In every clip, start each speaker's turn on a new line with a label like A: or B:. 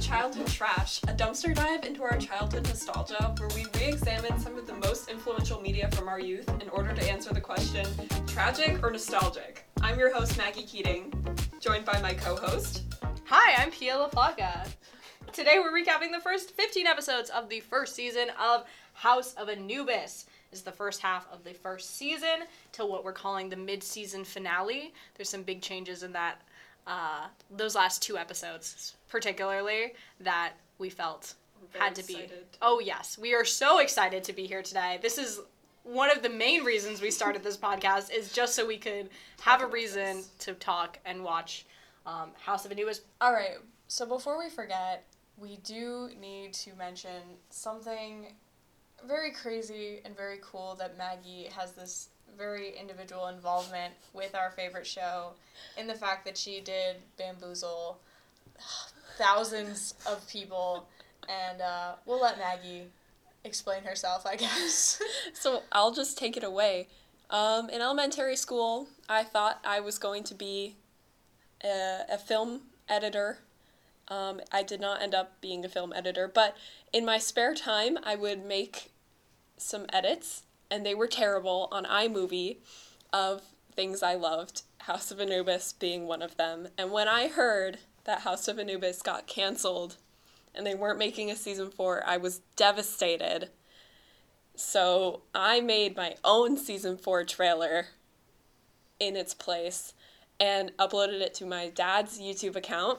A: Childhood Trash, a dumpster dive into our childhood nostalgia where we re examine some of the most influential media from our youth in order to answer the question tragic or nostalgic. I'm your host, Maggie Keating, joined by my co host.
B: Hi, I'm Pia LaPlaca. Today we're recapping the first 15 episodes of the first season of House of Anubis. Is the first half of the first season to what we're calling the mid-season finale. There's some big changes in that uh, those last two episodes, particularly that we felt had to be.
A: excited.
B: Oh yes, we are so excited to be here today. This is one of the main reasons we started this podcast is just so we could have a reason
A: this.
B: to talk and watch um, House of Anubis.
C: All right. So before we forget, we do need to mention something very crazy and very cool that Maggie has this very individual involvement with our favorite show in the fact that she did bamboozle thousands of people and uh, we'll let Maggie explain herself, I guess.
A: So I'll just take it away. Um, in elementary school, I thought I was going to be a, a film editor. Um, I did not end up being a film editor, but in my spare time, I would make some edits, and they were terrible on iMovie of things I loved, House of Anubis being one of them. And when I heard that House of Anubis got canceled and they weren't making a season four, I was devastated. So I made my own season four trailer in its place and uploaded it to my dad's YouTube account.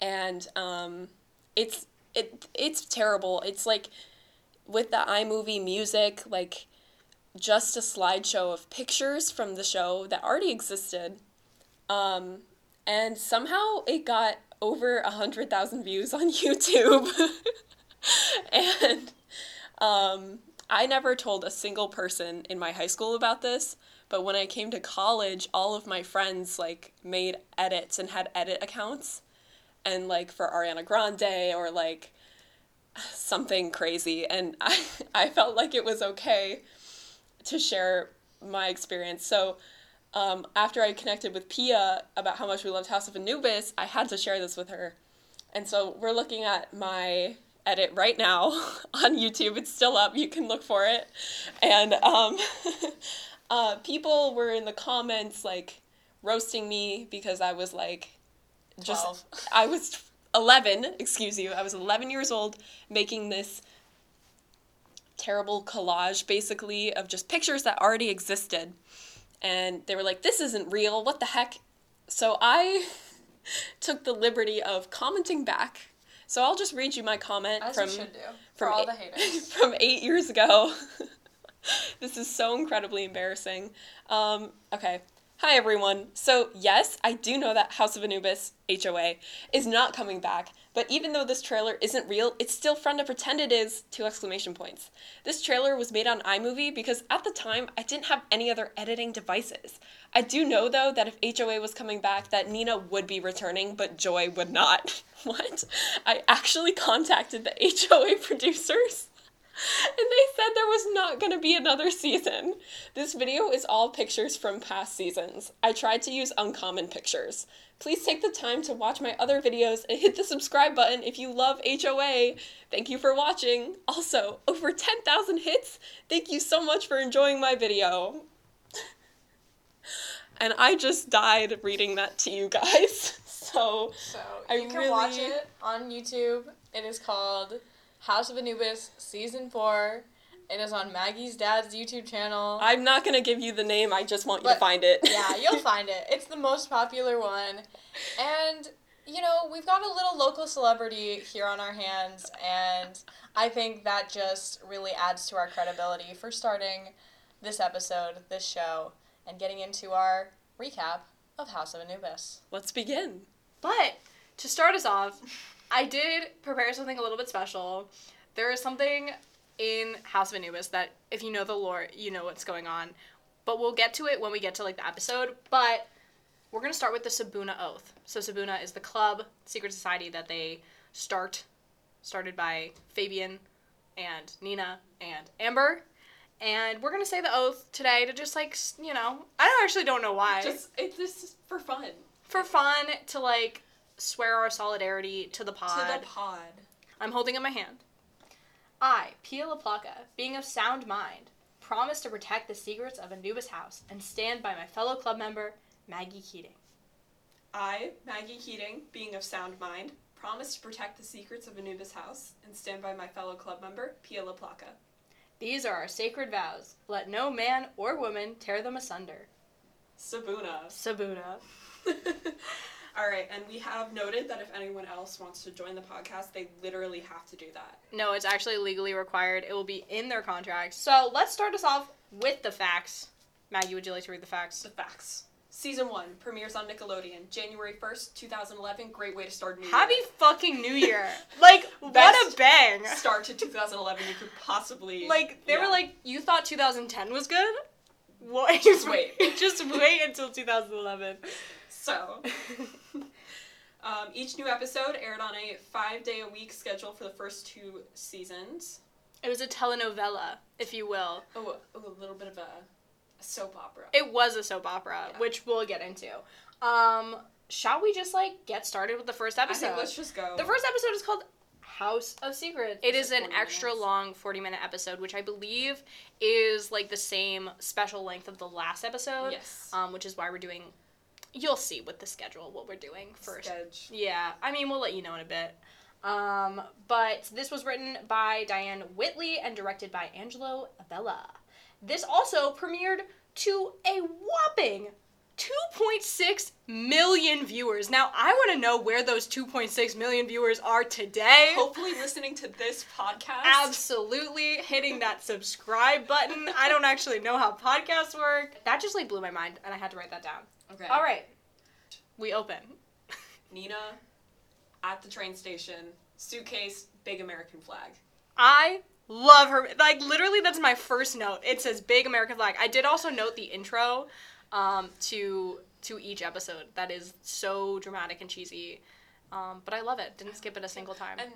A: And um, it's it it's terrible. It's like with the iMovie music, like just a slideshow of pictures from the show that already existed. Um, and somehow it got over a hundred thousand views on YouTube. and um, I never told a single person in my high school about this, but when I came to college, all of my friends like made edits and had edit accounts, and like for Ariana Grande or like something crazy, and I I felt like it was okay to share my experience. So. Um, after I connected with Pia about how much we loved House of Anubis, I had to share this with her. And so we're looking at my edit right now on YouTube. It's still up. You can look for it. And um, uh, people were in the comments like roasting me because I was like, just
C: Twelve.
A: I was 11. Excuse you. I was 11 years old making this terrible collage basically of just pictures that already existed. And they were like, this isn't real. What the heck? So I took the liberty of commenting back. So I'll just read you my comment
C: As
A: from
C: do.
A: from
C: all
A: eight-
C: the haters.
A: from eight years ago. this is so incredibly embarrassing. Um, okay. Hi, everyone. So, yes, I do know that House of Anubis, HOA, is not coming back, but even though this trailer isn't real, it's still fun to pretend it is, two exclamation points. This trailer was made on iMovie because at the time I didn't have any other editing devices. I do know, though, that if HOA was coming back, that Nina would be returning, but Joy would not. what? I actually contacted the HOA producers and they said there was not going to be another season. This video is all pictures from past seasons. I tried to use uncommon pictures. Please take the time to watch my other videos and hit the subscribe button if you love HOA. Thank you for watching. Also, over 10,000 hits. Thank you so much for enjoying my video. And I just died reading that to you guys. So,
C: So
A: I
C: you can watch
A: really-
C: it on YouTube. It is called House of Anubis Season Four. It is on Maggie's dad's YouTube channel.
A: I'm not going to give you the name. I just want you to find it.
C: yeah, you'll find it. It's the most popular one, and you know we've got a little local celebrity here on our hands, and I think that just really adds to our credibility for starting this episode, this show, and getting into our recap of House of Anubis.
A: Let's begin.
B: But to start us off, I did prepare something a little bit special. There is something in House of Anubis that, if you know the lore, you know what's going on. But we'll get to it when we get to like the episode. But we're gonna start with the Sibuna Oath. So Sibuna is the club, secret society that they start, started by Fabian and Nina and Amber. And we're gonna say the oath today to just like you know, I actually don't know why
A: Just it, this is for fun.
B: for fun to like swear our solidarity to the pod.
A: To the pod.
B: I'm holding up my hand. I, Pia LaPlaca, being of sound mind, promise to protect the secrets of Anubis House and stand by my fellow club member, Maggie Keating.
A: I, Maggie Keating, being of sound mind, promise to protect the secrets of Anubis House and stand by my fellow club member, Pia LaPlaca.
B: These are our sacred vows. Let no man or woman tear them asunder.
A: Sibuna.
B: Sibuna.
A: All right, and we have noted that if anyone else wants to join the podcast, they literally have to do that.
B: No, it's actually legally required. It will be in their contract. So let's start us off with the facts. Maggie, would you like to read the facts?
A: The facts. Season 1 premieres on Nickelodeon, January 1st, 2011. Great way to start a new
B: Happy
A: year.
B: fucking New Year! Like, what a bang!
A: start to 2011 you could possibly.
B: Like, they
A: Yeah.
B: were like, you thought 2010 was good? What?
A: Just wait.
B: Just wait until 2011.
A: So, um, each new episode aired on a five day a week schedule for the first two seasons.
B: It was a telenovela, if you will.
A: Oh, oh a little bit of a, a soap opera.
B: It was a soap opera,
A: Yeah.
B: which we'll get into. Um, shall we just like get started with the first episode?
A: let's just go.
B: The first episode is called House of Secrets. It
A: Is
B: is
A: it
B: an extra
A: minutes?
B: long 40 minute episode, which I believe is like the same special length of the last episode.
A: Yes.
B: Um, which is why we're doing. You'll see with the schedule what we're doing first.
A: Sketch.
B: Yeah, I mean, we'll let you know in a bit. Um, but this was written by Diane Whitley and directed by Angelo Avella. This also premiered to a whopping 2.6 million viewers. Now, I want to know where those 2.6 million viewers are today.
A: Hopefully, listening to this podcast.
B: Absolutely hitting that subscribe button. I don't actually know how podcasts work. That just like blew my mind, and I had to write that down.
A: Okay.
B: All right, we open.
A: Nina at the train station, suitcase, big American flag.
B: I love her. Like literally, that's my first note. It says "Big American Flag." I did also note the intro um, to to each episode. That is so dramatic and cheesy, um, but I love it. Didn't skip it a single time.
A: And,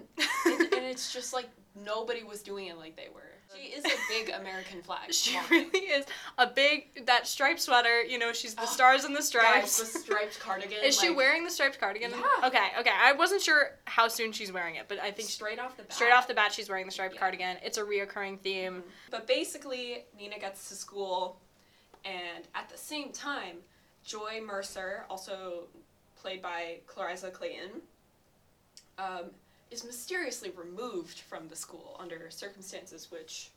A: and, and it's just like nobody was doing it like they were. She is a big American flag.
B: she really is a big that striped sweater. You know, she's the
A: Oh,
B: stars and the
A: Guys,
B: stripes.
A: the striped cardigan.
B: is she wearing the striped cardigan?
A: Yeah.
B: Okay, okay. I wasn't sure how soon she's wearing it, but I think
A: straight off the bat?
B: straight off the bat she's wearing the striped
A: Yeah.
B: cardigan. It's a reoccurring theme.
A: But basically, Nina gets to school, and at the same time, Joy Mercer, also played by Clarissa Clayton, um, is mysteriously removed from the school under circumstances which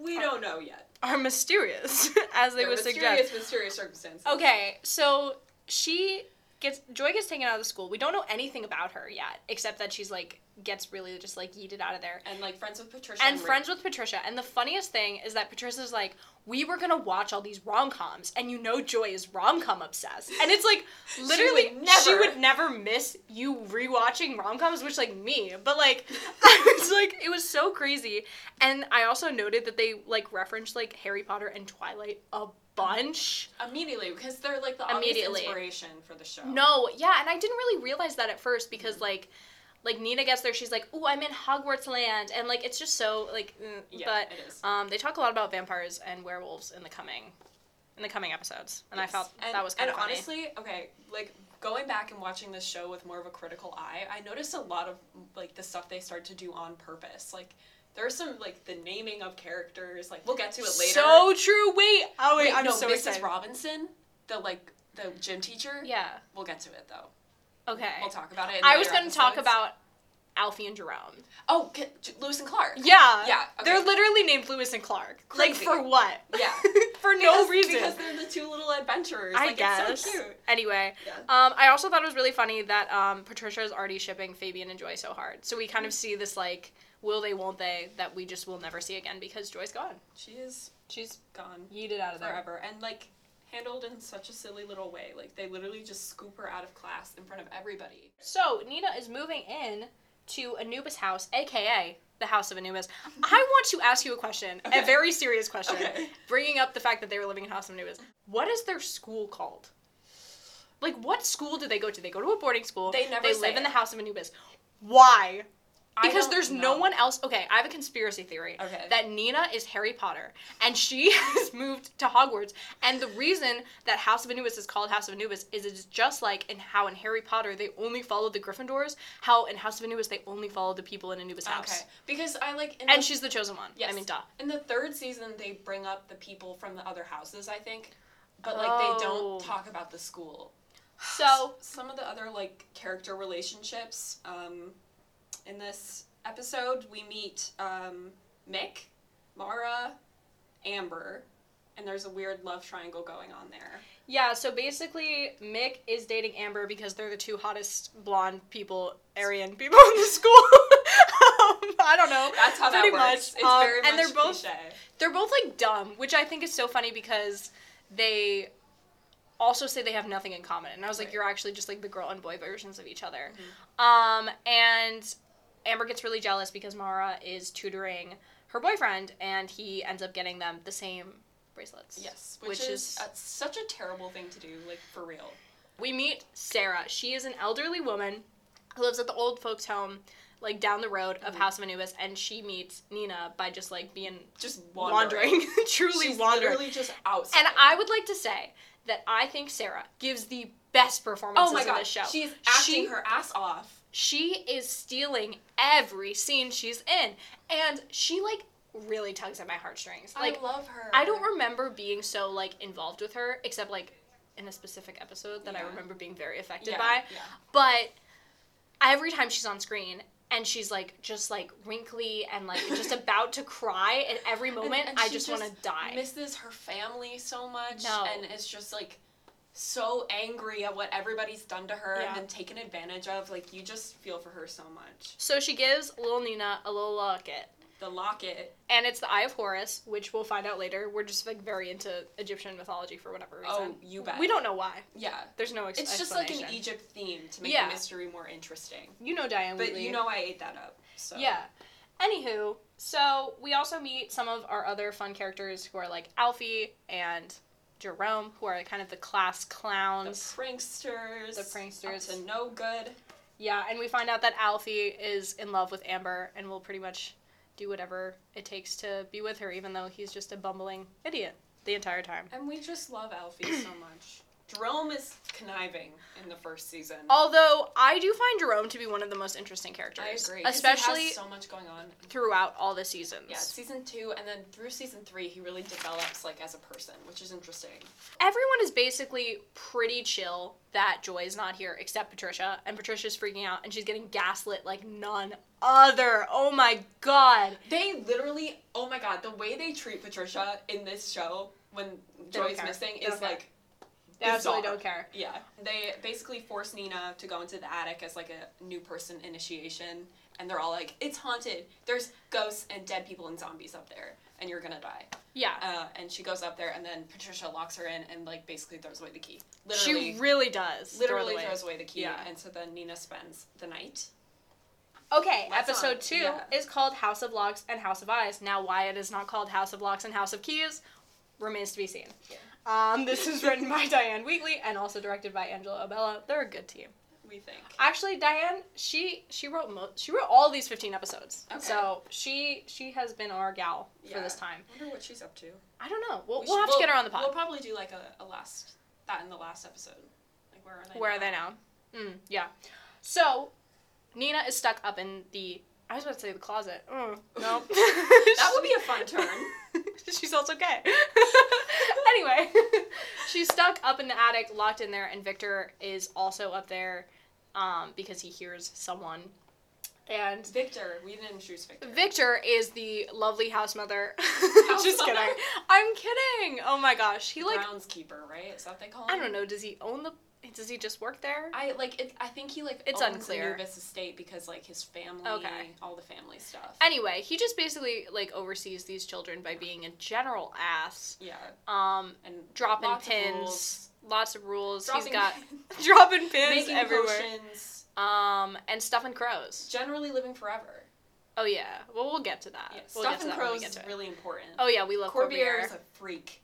A: we don't know yet.
B: Are mysterious, as they
A: They're
B: would
A: mysterious,
B: suggest.
A: mysterious circumstances.
B: Okay, so she gets Joy gets taken out of the school. We don't know anything about her yet, except that she's like gets really just like yeeted out of there.
A: And like friends with Patricia.
B: And
A: Ra-
B: friends with Patricia. And the funniest thing is that Patricia's like, we were gonna watch all these rom coms, and you know Joy is rom com obsessed. And it's like literally
A: would
B: she would never miss you rewatching rom coms, which like me. But like I was like it was so crazy. And I also noted that they like referenced like Harry Potter and Twilight a bunch.
A: Immediately, because they're like the obvious inspiration for the show.
B: No, yeah, and I didn't really realize that at first because mm. like like Nina gets there, she's like, "Ooh, I'm in Hogwarts land," and like it's just so like. mm,
A: Yeah,
B: but
A: it is.
B: um, they talk a lot about vampires and werewolves in the coming, in the coming episodes, and I felt
A: and,
B: that was kind
A: and
B: of funny.
A: honestly, okay, like going back and watching this show with more of a critical eye, I noticed a lot of like the stuff they start to do on purpose. Like there's some like the naming of characters. Like we'll get to it later.
B: So true. Wait. Oh wait,
A: Wait,
B: I'm
A: no,
B: so
A: Mrs.
B: excited.
A: Robinson, the like the gym teacher.
B: Yeah.
A: We'll get to it though.
B: Okay.
A: We'll talk about it.
B: I was going to talk about Alfie and Jerome.
A: Oh, K- J- Lewis and Clark.
B: Yeah.
A: Yeah, okay.
B: They're literally named Lewis and Clark.
A: Crazy.
B: Like for what?
A: Yeah.
B: for no
A: Because-
B: reason.
A: Because they're the two little adventurers.
B: I
A: like,
B: guess.
A: It's so cute.
B: Anyway,
A: Yeah.
B: um, I also thought it was really funny that um, Patricia is already shipping Fabian and Joy so hard. So we kind of see this like, will they, won't they, that we just will never see again because Joy's gone.
A: She is
B: She's
A: gone.
B: yeeted out of there.
A: forever and like handled in such a silly little way like they literally just scoop her out of class in front of everybody
B: So Nina is moving in to Anubis house, aka the House of Anubis. I want to ask you a question,
A: Okay.
B: a very serious question,
A: Okay.
B: bringing up the fact that they were living in House of Anubis. What is their school called? Like, what school do they go to? They go to a boarding school.
A: They never
B: They live in the House of Anubis. Why? Because there's no one else. Okay, I have a conspiracy theory
A: Okay.
B: that Nina is Harry Potter and she has moved to Hogwarts. And the reason that House of Anubis is called House of Anubis is it's just like in how in Harry Potter they only follow the Gryffindors, how in House of Anubis they only follow the people in Anubis house.
A: Okay. Because I like.
B: And
A: the,
B: she's the chosen one.
A: Yes.
B: I mean, duh.
A: In the third season, they bring up the people from the other houses. I think, but like
B: Oh.
A: they don't talk about the school.
B: So
A: some of the other like character relationships um, in this episode, we meet um, Mick, Mara, Amber, and there's a weird love triangle going on there.
B: yeah, so basically Mick is dating Amber because they're the two hottest blonde people, Aryan people in the school. um, I don't know.
A: That's how
B: Pretty
A: that works.
B: much.
A: It's
B: Um,
A: very
B: and they're both
A: cliche.
B: they're both like dumb, which I think is so funny because they also say they have nothing in common. And I was like,
A: Right.
B: you're actually just like the girl and boy versions of each other.
A: Mm-hmm.
B: Um, and Amber gets really jealous because Mara is tutoring her boyfriend, and he ends up getting them the same bracelets.
A: Yes, which,
B: Which
A: is,
B: is-
A: such a terrible thing to do, like for real.
B: We meet Sarah. She is an elderly woman who lives at the old folks' home, like down the road of
A: Mhm.
B: House of Anubis, and she meets Nina by just like being
A: Just
B: wandering,
A: wandering.
B: truly
A: She's
B: wandering.
A: literally just outside.
B: And I would like to say that I think Sarah gives the best performances
A: oh my
B: in
A: god,
B: this show.
A: she's acting
B: She-
A: her ass off.
B: she is stealing every scene she's in, and she like really tugs at my heartstrings. Like
A: I love her.
B: I don't remember being so like involved with her, except like in a specific episode that I remember being very affected
A: yeah,
B: by.
A: Yeah.
B: But every time she's on screen and she's like just like wrinkly and like just about to cry at every moment,
A: and
B: I
A: she
B: just, want to die.
A: Misses her family so much,
B: No.
A: and is just like so angry at what everybody's done to her
B: Yeah.
A: and been taken advantage of. Like you just feel for her so much.
B: so she gives little Nina a little locket.
A: The locket.
B: And it's the Eye of Horus, which we'll find out later. We're just like very into Egyptian mythology for whatever reason.
A: Oh, you bet.
B: We don't know why.
A: Yeah.
B: There's no ex-
A: It's just like an. Egypt theme to make
B: Yeah.
A: the mystery more interesting.
B: You know Diane
A: But you know I ate that up. So
B: Yeah. Anywho, so we also meet some of our other fun characters who are like Alfie and Jerome, who are kind of the class clowns.
A: the pranksters.
B: The pranksters.
A: Up to no good.
B: Yeah, and we find out that Alfie is in love with Amber and will pretty much do whatever it takes to be with her, even though he's just a bumbling idiot the entire time.
A: And we just love Alfie so much. Jerome is conniving in the first season.
B: Although I do find Jerome to be one of the most interesting characters,
A: I agree.
B: especially
A: has so much going on.
B: throughout all the seasons.
A: Yeah, season two, and then through season three, he really develops like as a person, which is interesting.
B: Everyone is basically pretty chill that Joy is not here, except Patricia, and Patricia's freaking out, and she's getting gaslit like none other. Oh my god!
A: They literally, oh my god, the way they treat Patricia in this show when Joy's missing is like
B: absolutely don't care.
A: Yeah, they basically force Nina to go into the attic as like a new person initiation, and they're all like, "It's haunted. There's ghosts and dead people and zombies up there, and you're gonna die."
B: Yeah.
A: Uh, and she goes up there, and then Patricia locks her in and like basically throws away the key. Literally,
B: she really does.
A: literally
B: away.
A: throws away the key,
B: Yeah.
A: and so then Nina spends the night.
B: Okay, episode
A: on.
B: two
A: Yeah.
B: is called House of Locks and House of Eyes. Now, why it is not called House of Locks and House of Keys remains to be seen.
A: Yeah.
B: Um, this is written by Diane Wheatley and also directed by Angela Abella. They're a good team.
A: We think.
B: Actually, Diane, she she wrote mo- she wrote all these fifteen episodes.
A: Okay.
B: So she she has been our gal for
A: Yeah.
B: this time.
A: I wonder what she's up to.
B: I don't know. We'll,
A: We
B: we'll
A: should-
B: have to get her on the pod.
A: We'll probably do like a, a last that in the last episode. Like where are they?
B: Where are they now? Mm, yeah. So, Nina is stuck up in the. I was about to say the closet. Mm, no.
A: That would be a fun turn.
B: She's also gay. anyway, she's stuck up in the attic, locked in there, and Victor is also up there um, because he hears someone. And
A: Victor, we didn't introduce Victor.
B: Victor is the lovely house mother.
A: House
B: Just
A: mother.
B: kidding. I'm kidding. Oh my gosh. He like
A: groundskeeper, right? Is that what they call him?
B: I don't know. Does he own the? Does he just work there?
A: I like it. I think he like
B: It's
A: owns
B: unclear.
A: Anubis estate because like his family,
B: Okay.
A: all the family stuff.
B: Anyway, he just basically like oversees these children by being a general ass.
A: yeah,
B: Um,
A: and
B: dropping
A: lots of
B: pins,
A: rules.
B: lots of rules.
A: Dropping
B: He's got
A: pins.
B: dropping pins
A: making
B: everywhere.
A: potions,
B: Um, and stuffing crows.
A: generally living forever.
B: Oh yeah. Well, we'll get to that.
A: Yeah,
B: we'll
A: stuffing
B: that when we
A: crows is really important.
B: Oh yeah, we love
A: Corbierre
B: Corbierre.
A: is a freak.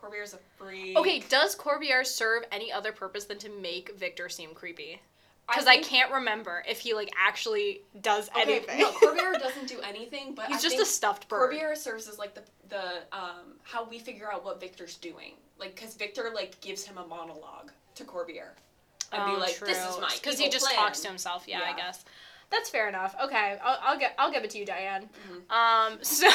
A: Corbierre is a freak.
B: Okay, does Corbierre serve any other purpose than to make Victor seem creepy? because I,
A: think-
B: can't remember if he like actually does
A: Okay,
B: anything.
A: no, Corbierre doesn't do anything, but
B: He's
A: I
B: just a stuffed bird.
A: Corbierre serves as like the the um how we figure out what Victor's doing, like because Victor like gives him a monologue to Corbierre, and be like, "This is my
B: because he just
A: plan."
B: talks to himself. Yeah, I guess that's fair enough. Okay, I'll, I'll get I'll give it to you, Diane.
A: Mhm.
B: Um, so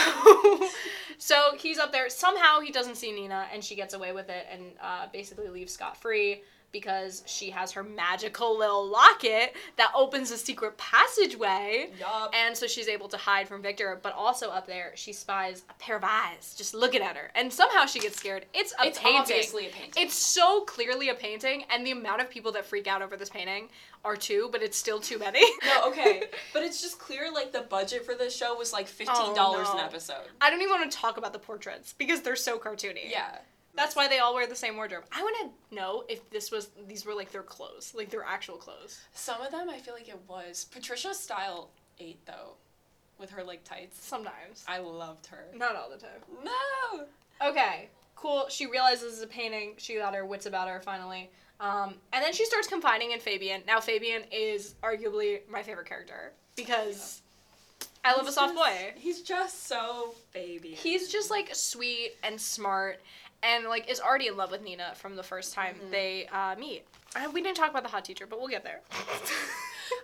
B: so he's up there. Somehow he doesn't see Nina, and she gets away with it, and uh, basically leaves scot free because she has her magical little locket that opens a secret passageway.
A: Yup.
B: And so she's able to hide from Victor, but also up there she spies a pair of eyes just looking at her, and somehow she gets scared. It's a
A: it's
B: painting.
A: obviously a painting.
B: It's so clearly a painting, and the amount of people that freak out over this painting are two, but it's still too many.
A: no, okay, but it's just clear like the budget for this show was like fifteen oh, dollars
B: Oh, no.
A: an episode.
B: I don't even want to talk about the portraits because they're so cartoony.
A: Yeah.
B: That's why they all wear the same wardrobe. I want to know if this was these were like their clothes, like their actual clothes.
A: Some of them I feel like it was Patricia's style ate though, with her like tights.
B: Sometimes.
A: I loved her.
B: Not all the time.
A: No.
B: Okay, cool. She realizes it's a painting. She got her wits about her finally. Um, and then she starts confiding in Fabian. Now Fabian is arguably my favorite character because I love a soft
A: just-
B: boy.
A: He's just so baby.
B: He's just like sweet and smart and like is already in love with Nina from the first time
A: Mhm.
B: they uh, meet. Uh, we didn't talk about the hot teacher, but we'll get there.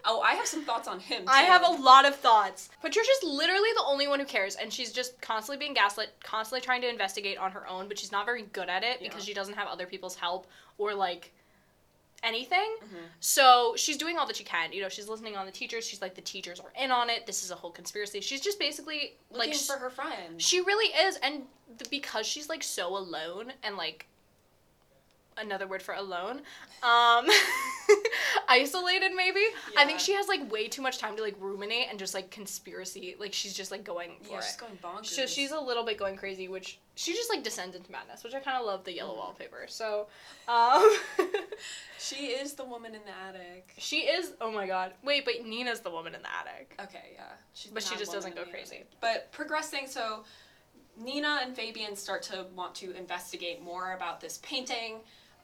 A: Oh, I have some thoughts on him.
B: I have a lot of thoughts. Patricia's literally the only one who cares, and she's just constantly being gaslit, constantly trying to investigate on her own, but she's not very good at it because she doesn't have other people's help or like anything.
A: Mhm.
B: So she's doing all that she can. You know, she's listening on the teachers. She's like, the teachers are in on it. This is a whole conspiracy. She's just basically
A: looking
B: like,
A: for her friend.
B: she really is, and because she's like so alone and like another word for alone, um, isolated maybe. I think she has like way too much time to like ruminate and just like conspiracy. Like she's just like going for
A: yeah,
B: it.
A: she's going bonkers.
B: So she's a little bit going crazy, which she just like descends into madness, which I kind of love the yellow
A: Mhm.
B: wallpaper. So, um,
A: She is the woman in the attic.
B: she is. Oh my god! Wait, but Nina's the woman in the attic.
A: Okay, yeah. She's
B: But she just doesn't go crazy.
A: attic. But progressing, so Nina and Fabian start to want to investigate more about this painting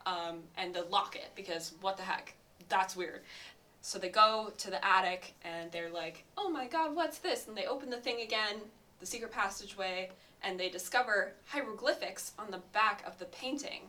A: um, and the locket because what the heck? That's weird. So they go to the attic and they're like, oh my god, what's this? And they open the thing again, the secret passageway, and they discover hieroglyphics on the back of the painting.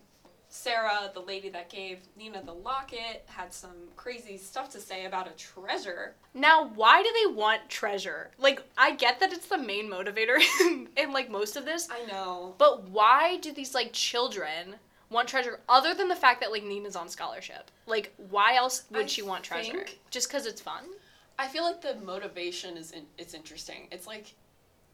A: Sarah, the lady that gave Nina the locket, had some crazy stuff to say about a treasure.
B: Now, why do they want treasure? Like, I get that it's the main motivator in, in like most of this,
A: I know.
B: but why do these like children want treasure other than the fact that like Nina's on scholarship? Like, why else would
A: I
B: she want treasure? Just because it's fun?
A: I feel like the motivation is in, it's interesting. It's like,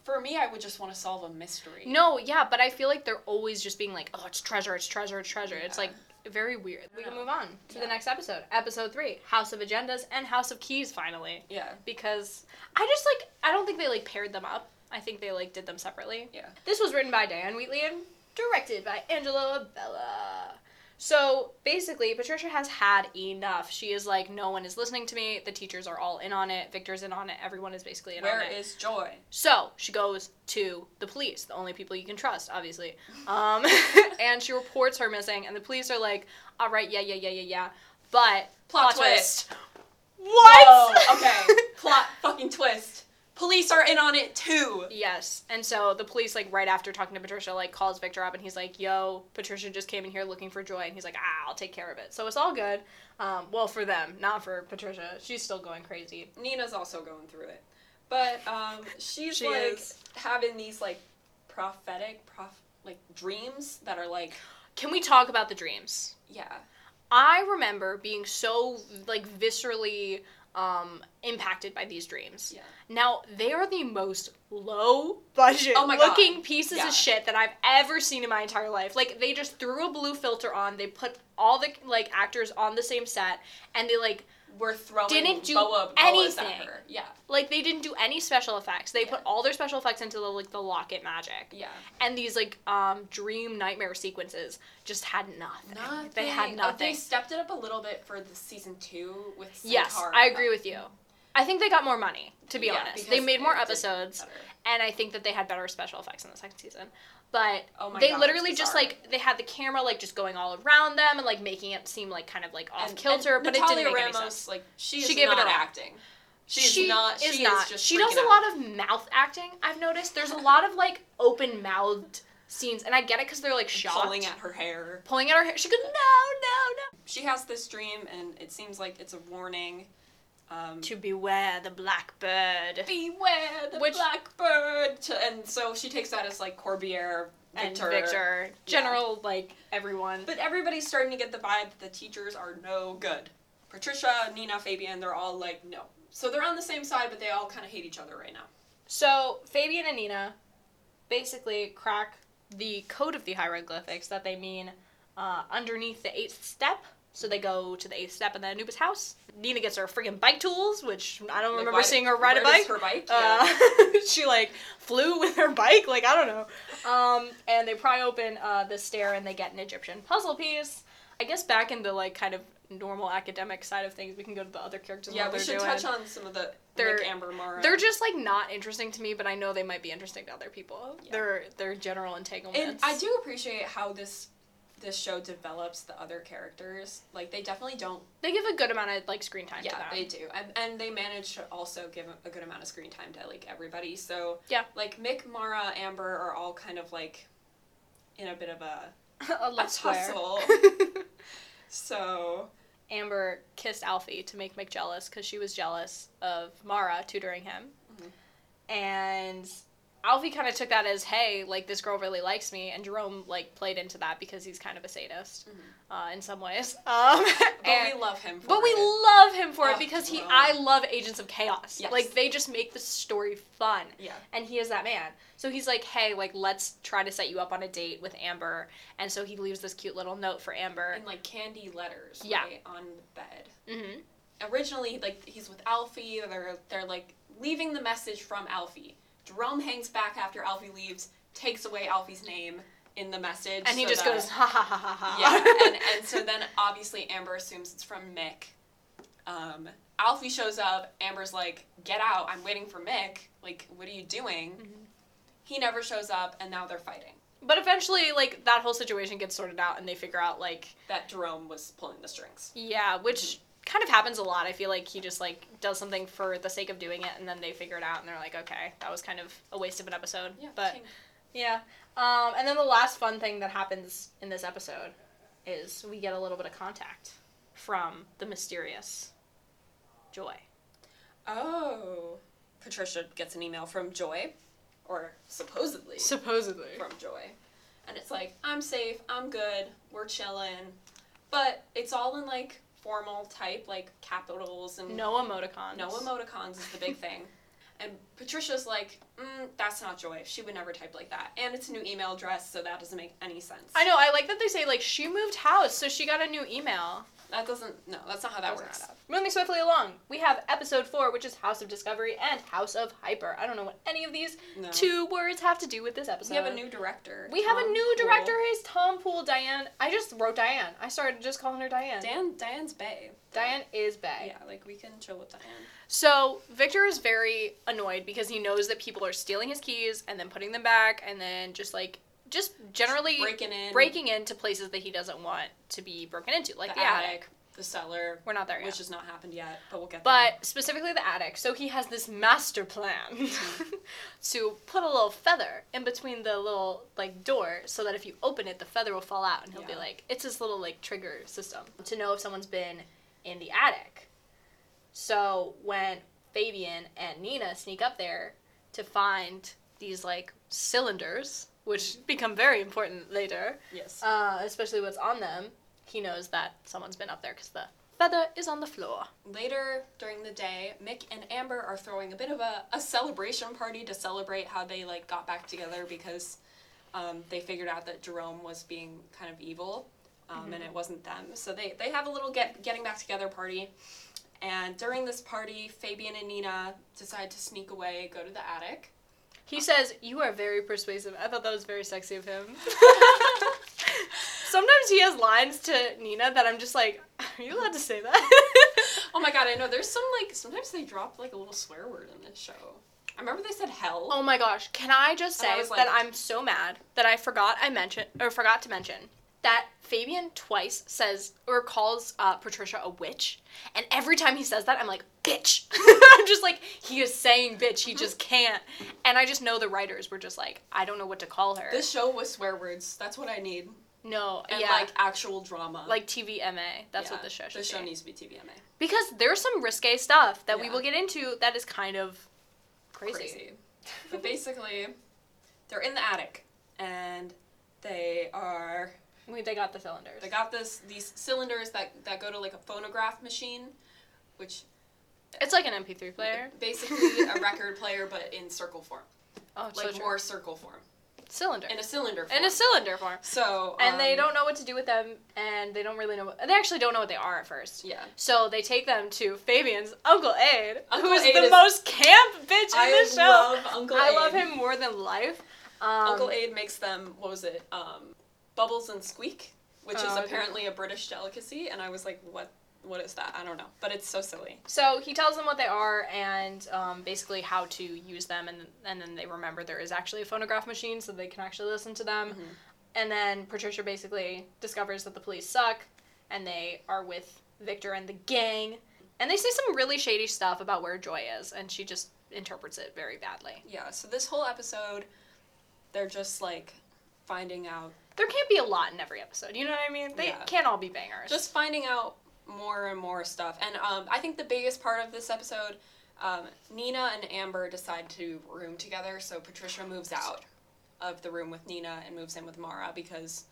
A: for me, I would just want to solve a mystery.
B: No, yeah, but I feel like they're always just being like, oh, it's treasure, it's treasure, it's treasure. It's like very weird. We can move on to the next episode, episode three, House of Agendas and House of Keys. Finally,
A: Yeah.
B: because I just like I don't think they like paired them up. I think they like did them separately.
A: Yeah.
B: This was written by Diane Wheatley and directed by Angela Bella. So basically, Patricia has had enough. She is like, no one is listening to me. The teachers are all in on it. Victor's in on it. Everyone is basically in
A: Where
B: on it.
A: is Joy?
B: So she goes to the police, the only people you can trust, obviously. Um, and she reports her missing, and the police are like, all right, yeah, yeah, yeah, yeah, yeah. But
A: Plot twist.
B: What?
A: Whoa, okay. Plot fucking twist. Police are in on it too.
B: Yes. And so the police, like, right after talking to Patricia, like, calls Victor up and he's like, yo, Patricia just came in here looking for Joy. And he's like, ah, I'll take care of it. So it's all good. Um, well, for them, not for Patricia. She's still going crazy.
A: Nina's also going through it. But um, she's
B: She
A: like
B: is.
A: having these like prophetic, prof- like dreams that are like,
B: Can we talk about the dreams?
A: yeah.
B: I remember being so, like, viscerally um, impacted by these dreams.
A: Yeah.
B: Now, they are the most low budget
A: Oh my God.
B: looking pieces
A: Yeah.
B: of shit that I've ever seen in my entire life. Like they just threw a blue filter on, they put all the like actors on the same set and they like
A: We're throwing
B: Didn't do
A: boa,
B: anything.
A: at her. Yeah.
B: like they didn't do any special effects. They put all their special effects into the like the locket magic.
A: Yeah.
B: And these like um dream nightmare sequences just had nothing.
A: Nothing.
B: They had nothing.
A: They stepped it up a little bit for the season two with
B: yes,
A: Senkhara.
B: I agree with you. I think they got more money, to be
A: Yeah,
B: honest. They made more episodes, and I think that they had better special effects in the second season. But
A: Oh
B: they
A: God,
B: literally just like they had the camera like just going all around them and like making it seem like kind of like off kilter, but it didn't make
A: Ramos,
B: any sense.
A: Like she
B: She
A: is
B: gave it
A: not
B: her all.
A: acting. She is not.
B: is
A: she
B: not.
A: is just.
B: she does a
A: out.
B: lot of mouth acting. I've noticed there's a lot of like open mouthed scenes, and I get it because they're like shocked,
A: pulling at her hair.
B: pulling at her hair. She goes no, no, no.
A: She has this dream, and it seems like it's a warning. Um,
B: To beware the blackbird.
A: beware the
B: Which-
A: blackbird. To, and so she takes that as like Corbierre, Victor.
B: And Victor, general like everyone.
A: But everybody's starting to get the vibe that the teachers are no good. Patricia, Nina, Fabian, they're all like no. So they're on the same side, but they all kind of hate each other right now.
B: So Fabian and Nina basically crack the code of the hieroglyphics that they mean uh, underneath the eighth step. So they go to the eighth step in the Anubis house. Nina gets her freaking bike tools, which I don't
A: Like,
B: remember
A: why-
B: seeing her ride a bike.
A: her bike?
B: Uh,
A: Yeah.
B: she like flew with her bike, like I don't know. Um, and they pry open uh, the stair and they get an Egyptian puzzle piece. I guess back in the like kind of normal academic side of things, we can go to the other characters.
A: yeah, we should
B: doing.
A: touch on some of the
B: They're-
A: Amber Mara.
B: They're just like not interesting to me, but I know they might be interesting to other people.
A: Yeah.
B: Their their general entanglements.
A: and I do appreciate how this this show develops the other characters. Like they definitely don't.
B: They give a good amount of like screen time to
A: Yeah,
B: them.
A: they do, and, and they manage to also give a, good amount of screen time to like everybody. So
B: Yeah.
A: like Mick, Mara, Amber are all kind of like in a bit of a
B: a
A: a tussle. so
B: Amber kissed Alfie to make Mick jealous because she was jealous of Mara tutoring him.
A: Mhm.
B: And Alfie kind of took that as, hey, like this girl really likes me, and Jerome like played into that because he's kind of a sadist
A: Mhm.
B: uh, in some ways. Um,
A: but
B: and-
A: we love him. For
B: but we
A: it.
B: love him for it
A: Oh,
B: because he,
A: Jerome.
B: I love Agents of Chaos.
A: Yes.
B: Like they just make the story fun.
A: yeah.
B: and he is that man. So he's like, "Hey, like let's try to set you up on a date with Amber." And so he leaves this cute little note for Amber.
A: And like candy letters.
B: Yeah.
A: right, on the bed.
B: hmm
A: originally like he's with Alfie. They're they're like leaving the message from Alfie. Jerome hangs back after Alfie leaves, takes away Alfie's name in the message,
B: And he
A: so
B: just
A: that-
B: goes, "Ha ha ha ha ha."
A: yeah, and, and so then obviously Amber assumes it's from Mick. Um, Alfie shows up. Amber's like, "Get out! I'm waiting for Mick. Like, what are you doing?"
B: Mhm.
A: He never shows up, and now they're fighting.
B: But eventually, like that whole situation gets sorted out, and they figure out like,
A: That Jerome was pulling the strings.
B: yeah, which kind of happens a lot. I feel like he just like does something for the sake of doing it, and then they figure it out, and they're like, okay, that was kind of a waste of an episode.
A: Yeah,
B: but. Yeah. Um, and then the last fun thing that happens in this episode is we get a little bit of contact from the mysterious Joy.
A: Oh, Patricia gets an email from Joy, or supposedly
B: Supposedly.
A: from Joy, and it's like, "I'm safe. I'm good. We're chilling," but it's all in like formal type, like capitals and
B: No emoticons.
A: No emoticons is the big thing. And Patricia's like, mm, that's not Joy. She would never type like that. And it's a new email address, so that doesn't make any sense.
B: I know. I like that they say like she moved house, so she got a new email.
A: That doesn't, no, that's not how that works.
B: Moving swiftly along, we have episode four, which is House of Discovery and House of Hyper. I don't know what any of these
A: No.
B: two words have to do with this episode.
A: We have a new director.
B: We have a new
A: Poole.
B: director. Is Tom Poole. Diane. I just wrote Diane. I started just calling her Diane.
A: Dan, Diane's Bay.
B: Diane is Bay.
A: Yeah, like we can chill with Diane.
B: So Victor is very annoyed because he knows that people are stealing his keys and then putting them back and then just like just generally
A: Breaking in.
B: breaking into places that he doesn't want to be broken into, like
A: the,
B: the, attic.
A: attic, the cellar,
B: We're not there yet.
A: which has not happened yet, but we'll get there.
B: but specifically the attic. So he has this master plan to put a little feather in between the little like door so that if you open it the feather will fall out and he'll be like it's his little like trigger system to know if someone's been in the attic. So when Fabian and Nina sneak up there to find these like cylinders, which become very important later,
A: yes.
B: uh, especially what's on them, he knows that someone's been up there because the feather is on the floor.
A: Later during the day, Mick and Amber are throwing a bit of a, a celebration party to celebrate how they like got back together because um, they figured out that Jerome was being kind of evil, um, and it wasn't them. So they, they have a little get getting back together party. And during this party, Fabian and Nina decide to sneak away, go to the attic.
B: He says, "You are very persuasive." I thought that was very sexy of him. Sometimes he has lines to Nina that I'm just like, are you allowed to say that?
A: Oh my god, I know. There's some like sometimes they drop like a little swear word in this show. I remember they said hell.
B: oh my gosh, can I just
A: And I
B: say that I'm so mad that I forgot I mentioned or forgot to mention that Fabian twice says or calls uh, Patricia a witch, and every time he says that, I'm like, bitch. I'm just like, he is saying bitch, he just can't. And I just know the writers were just like, I don't know what to call her.
A: This show with swear words. That's what I need.
B: no,
A: And
B: yeah,
A: like actual drama.
B: like TVMA. That's
A: Yeah,
B: what the show should
A: The show
B: be.
A: needs to be TVMA.
B: Because there's some risque stuff that we will get into that is kind of crazy.
A: Crazy. but basically, they're in the attic and they are
B: We, they got the cylinders.
A: they got this these cylinders that that go to like a phonograph machine, which
B: it's like an MP3 player.
A: basically a record player but in circle form,
B: Oh,
A: like
B: so true.
A: more circle form,
B: cylinder.
A: in a cylinder form.
B: In a cylinder form.
A: so
B: And they
A: um,
B: don't know what to do with them, and they don't really know. What, they actually don't know what they are at first.
A: Yeah.
B: So they take them to Fabian's Uncle Ade,
A: Uncle
B: who's
A: Ade
B: the
A: is-
B: most camp bitch in
A: I
B: this show.
A: love Uncle
B: I
A: Ade.
B: love him more than life. Um,
A: Uncle Ade makes them what was it? Um, bubbles and squeak, which
B: Oh,
A: is apparently a British delicacy, and I was like, what? What is that? I don't know, but it's so silly.
B: So he tells them what they are and um, basically how to use them, and and then they remember there is actually a phonograph machine, so they can actually listen to them.
A: Mhm.
B: And then Patricia basically discovers that the police suck, and they are with Victor and the gang, and they say some really shady stuff about where Joy is, and she just interprets it very badly.
A: Yeah. So this whole episode, they're just like finding out,
B: There can't be a lot in every episode, you know what I mean? They
A: Yeah.
B: can't all be bangers.
A: just finding out more and more stuff. And um, I think the biggest part of this episode, um, Nina and Amber decide to room together. So Patricia moves out of the room with Nina and moves in with Mara because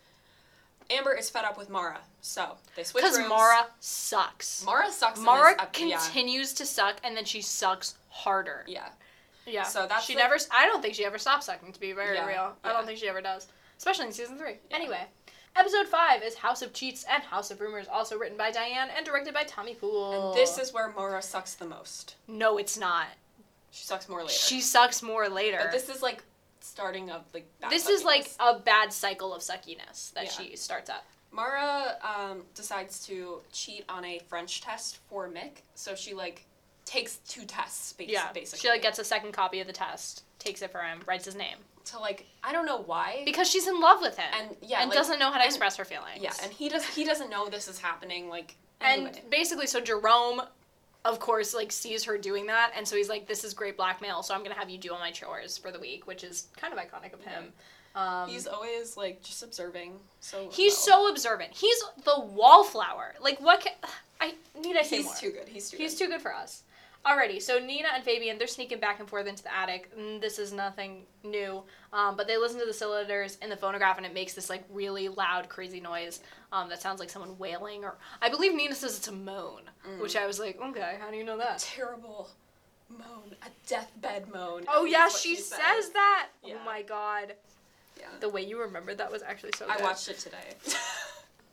A: Amber is fed up with Mara. So they switch rooms. because.
B: Mara sucks.
A: Mara sucks.
B: Mara
A: ep- yeah.
B: continues to suck, and then she sucks harder.
A: Yeah.
B: Yeah.
A: So that's
B: she
A: the-
B: never. I don't think she ever stops sucking. To be very
A: Yeah,
B: real, I don't think she ever does. Especially in season three.
A: Yeah.
B: Anyway, episode five is House of Cheats and House of Rumors, also written by Diane and directed by Tommy Poole.
A: And this is where Mara sucks the most.
B: no, it's not.
A: She sucks more later.
B: She sucks more later.
A: But this is like starting of like. bad
B: This is like a bad cycle of suckiness that
A: Yeah.
B: she starts up.
A: Mara um, decides to cheat on a French test for Mick, so she like takes two tests. Bas-
B: Yeah,
A: basically.
B: she like gets a second copy of the test, takes it for him, writes his name
A: to like I don't know why.
B: because she's in love with him
A: and yeah,
B: and
A: like,
B: doesn't know how to
A: and-
B: express her feelings.
A: Yeah, and he does. He doesn't know this is happening. Like
B: And basically, so Jerome, of course, like sees her doing that, and so he's like, "This is great blackmail. So I'm gonna have you do all my chores for the week," which is kind of iconic of him. Um,
A: he's always like just observing. So
B: he's
A: well.
B: so observant. He's the wallflower. Like, what? Can, I need I say
A: he's
B: more?
A: too good. He's too
B: He's
A: good.
B: too good for us. Alrighty, so Nina and Fabian, they're sneaking back and forth into the attic. Mm, This is nothing new, um, but they listen to the cylinders in the phonograph, and it makes this like really loud, crazy noise um, that sounds like someone wailing. Or I believe Nina says it's a moan,
A: Mm.
B: which I was like, okay, how do you know that?
A: terrible moan, a deathbed moan.
B: Oh yeah,
A: what
B: she,
A: says.
B: says that.
A: Yeah.
B: Oh my god,
A: Yeah.
B: the way you remembered that was actually so. Good.
A: I watched it today.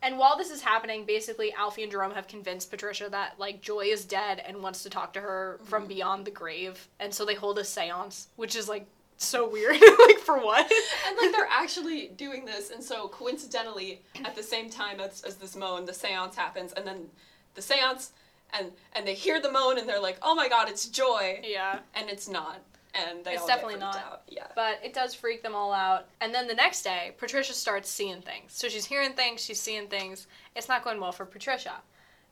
B: And while this is happening, basically Alfie and Jerome have convinced Patricia that like Joy is dead and wants to talk to her from mm-hmm. beyond the grave, and so they hold a séance, which is like so weird. like for what?
A: and like they're actually doing this, and so coincidentally, at the same time as, as this moan, the seance happens, and then the seance, and and they hear the moan, and they're like, "Oh my god, it's joy,"
B: yeah.
A: and it's not, and they
B: It's
A: all
B: definitely not.
A: out. Yeah.
B: But it does freak them all out. And then the next day, Patricia starts seeing things. So she's hearing things, she's seeing things. It's not going well for Patricia.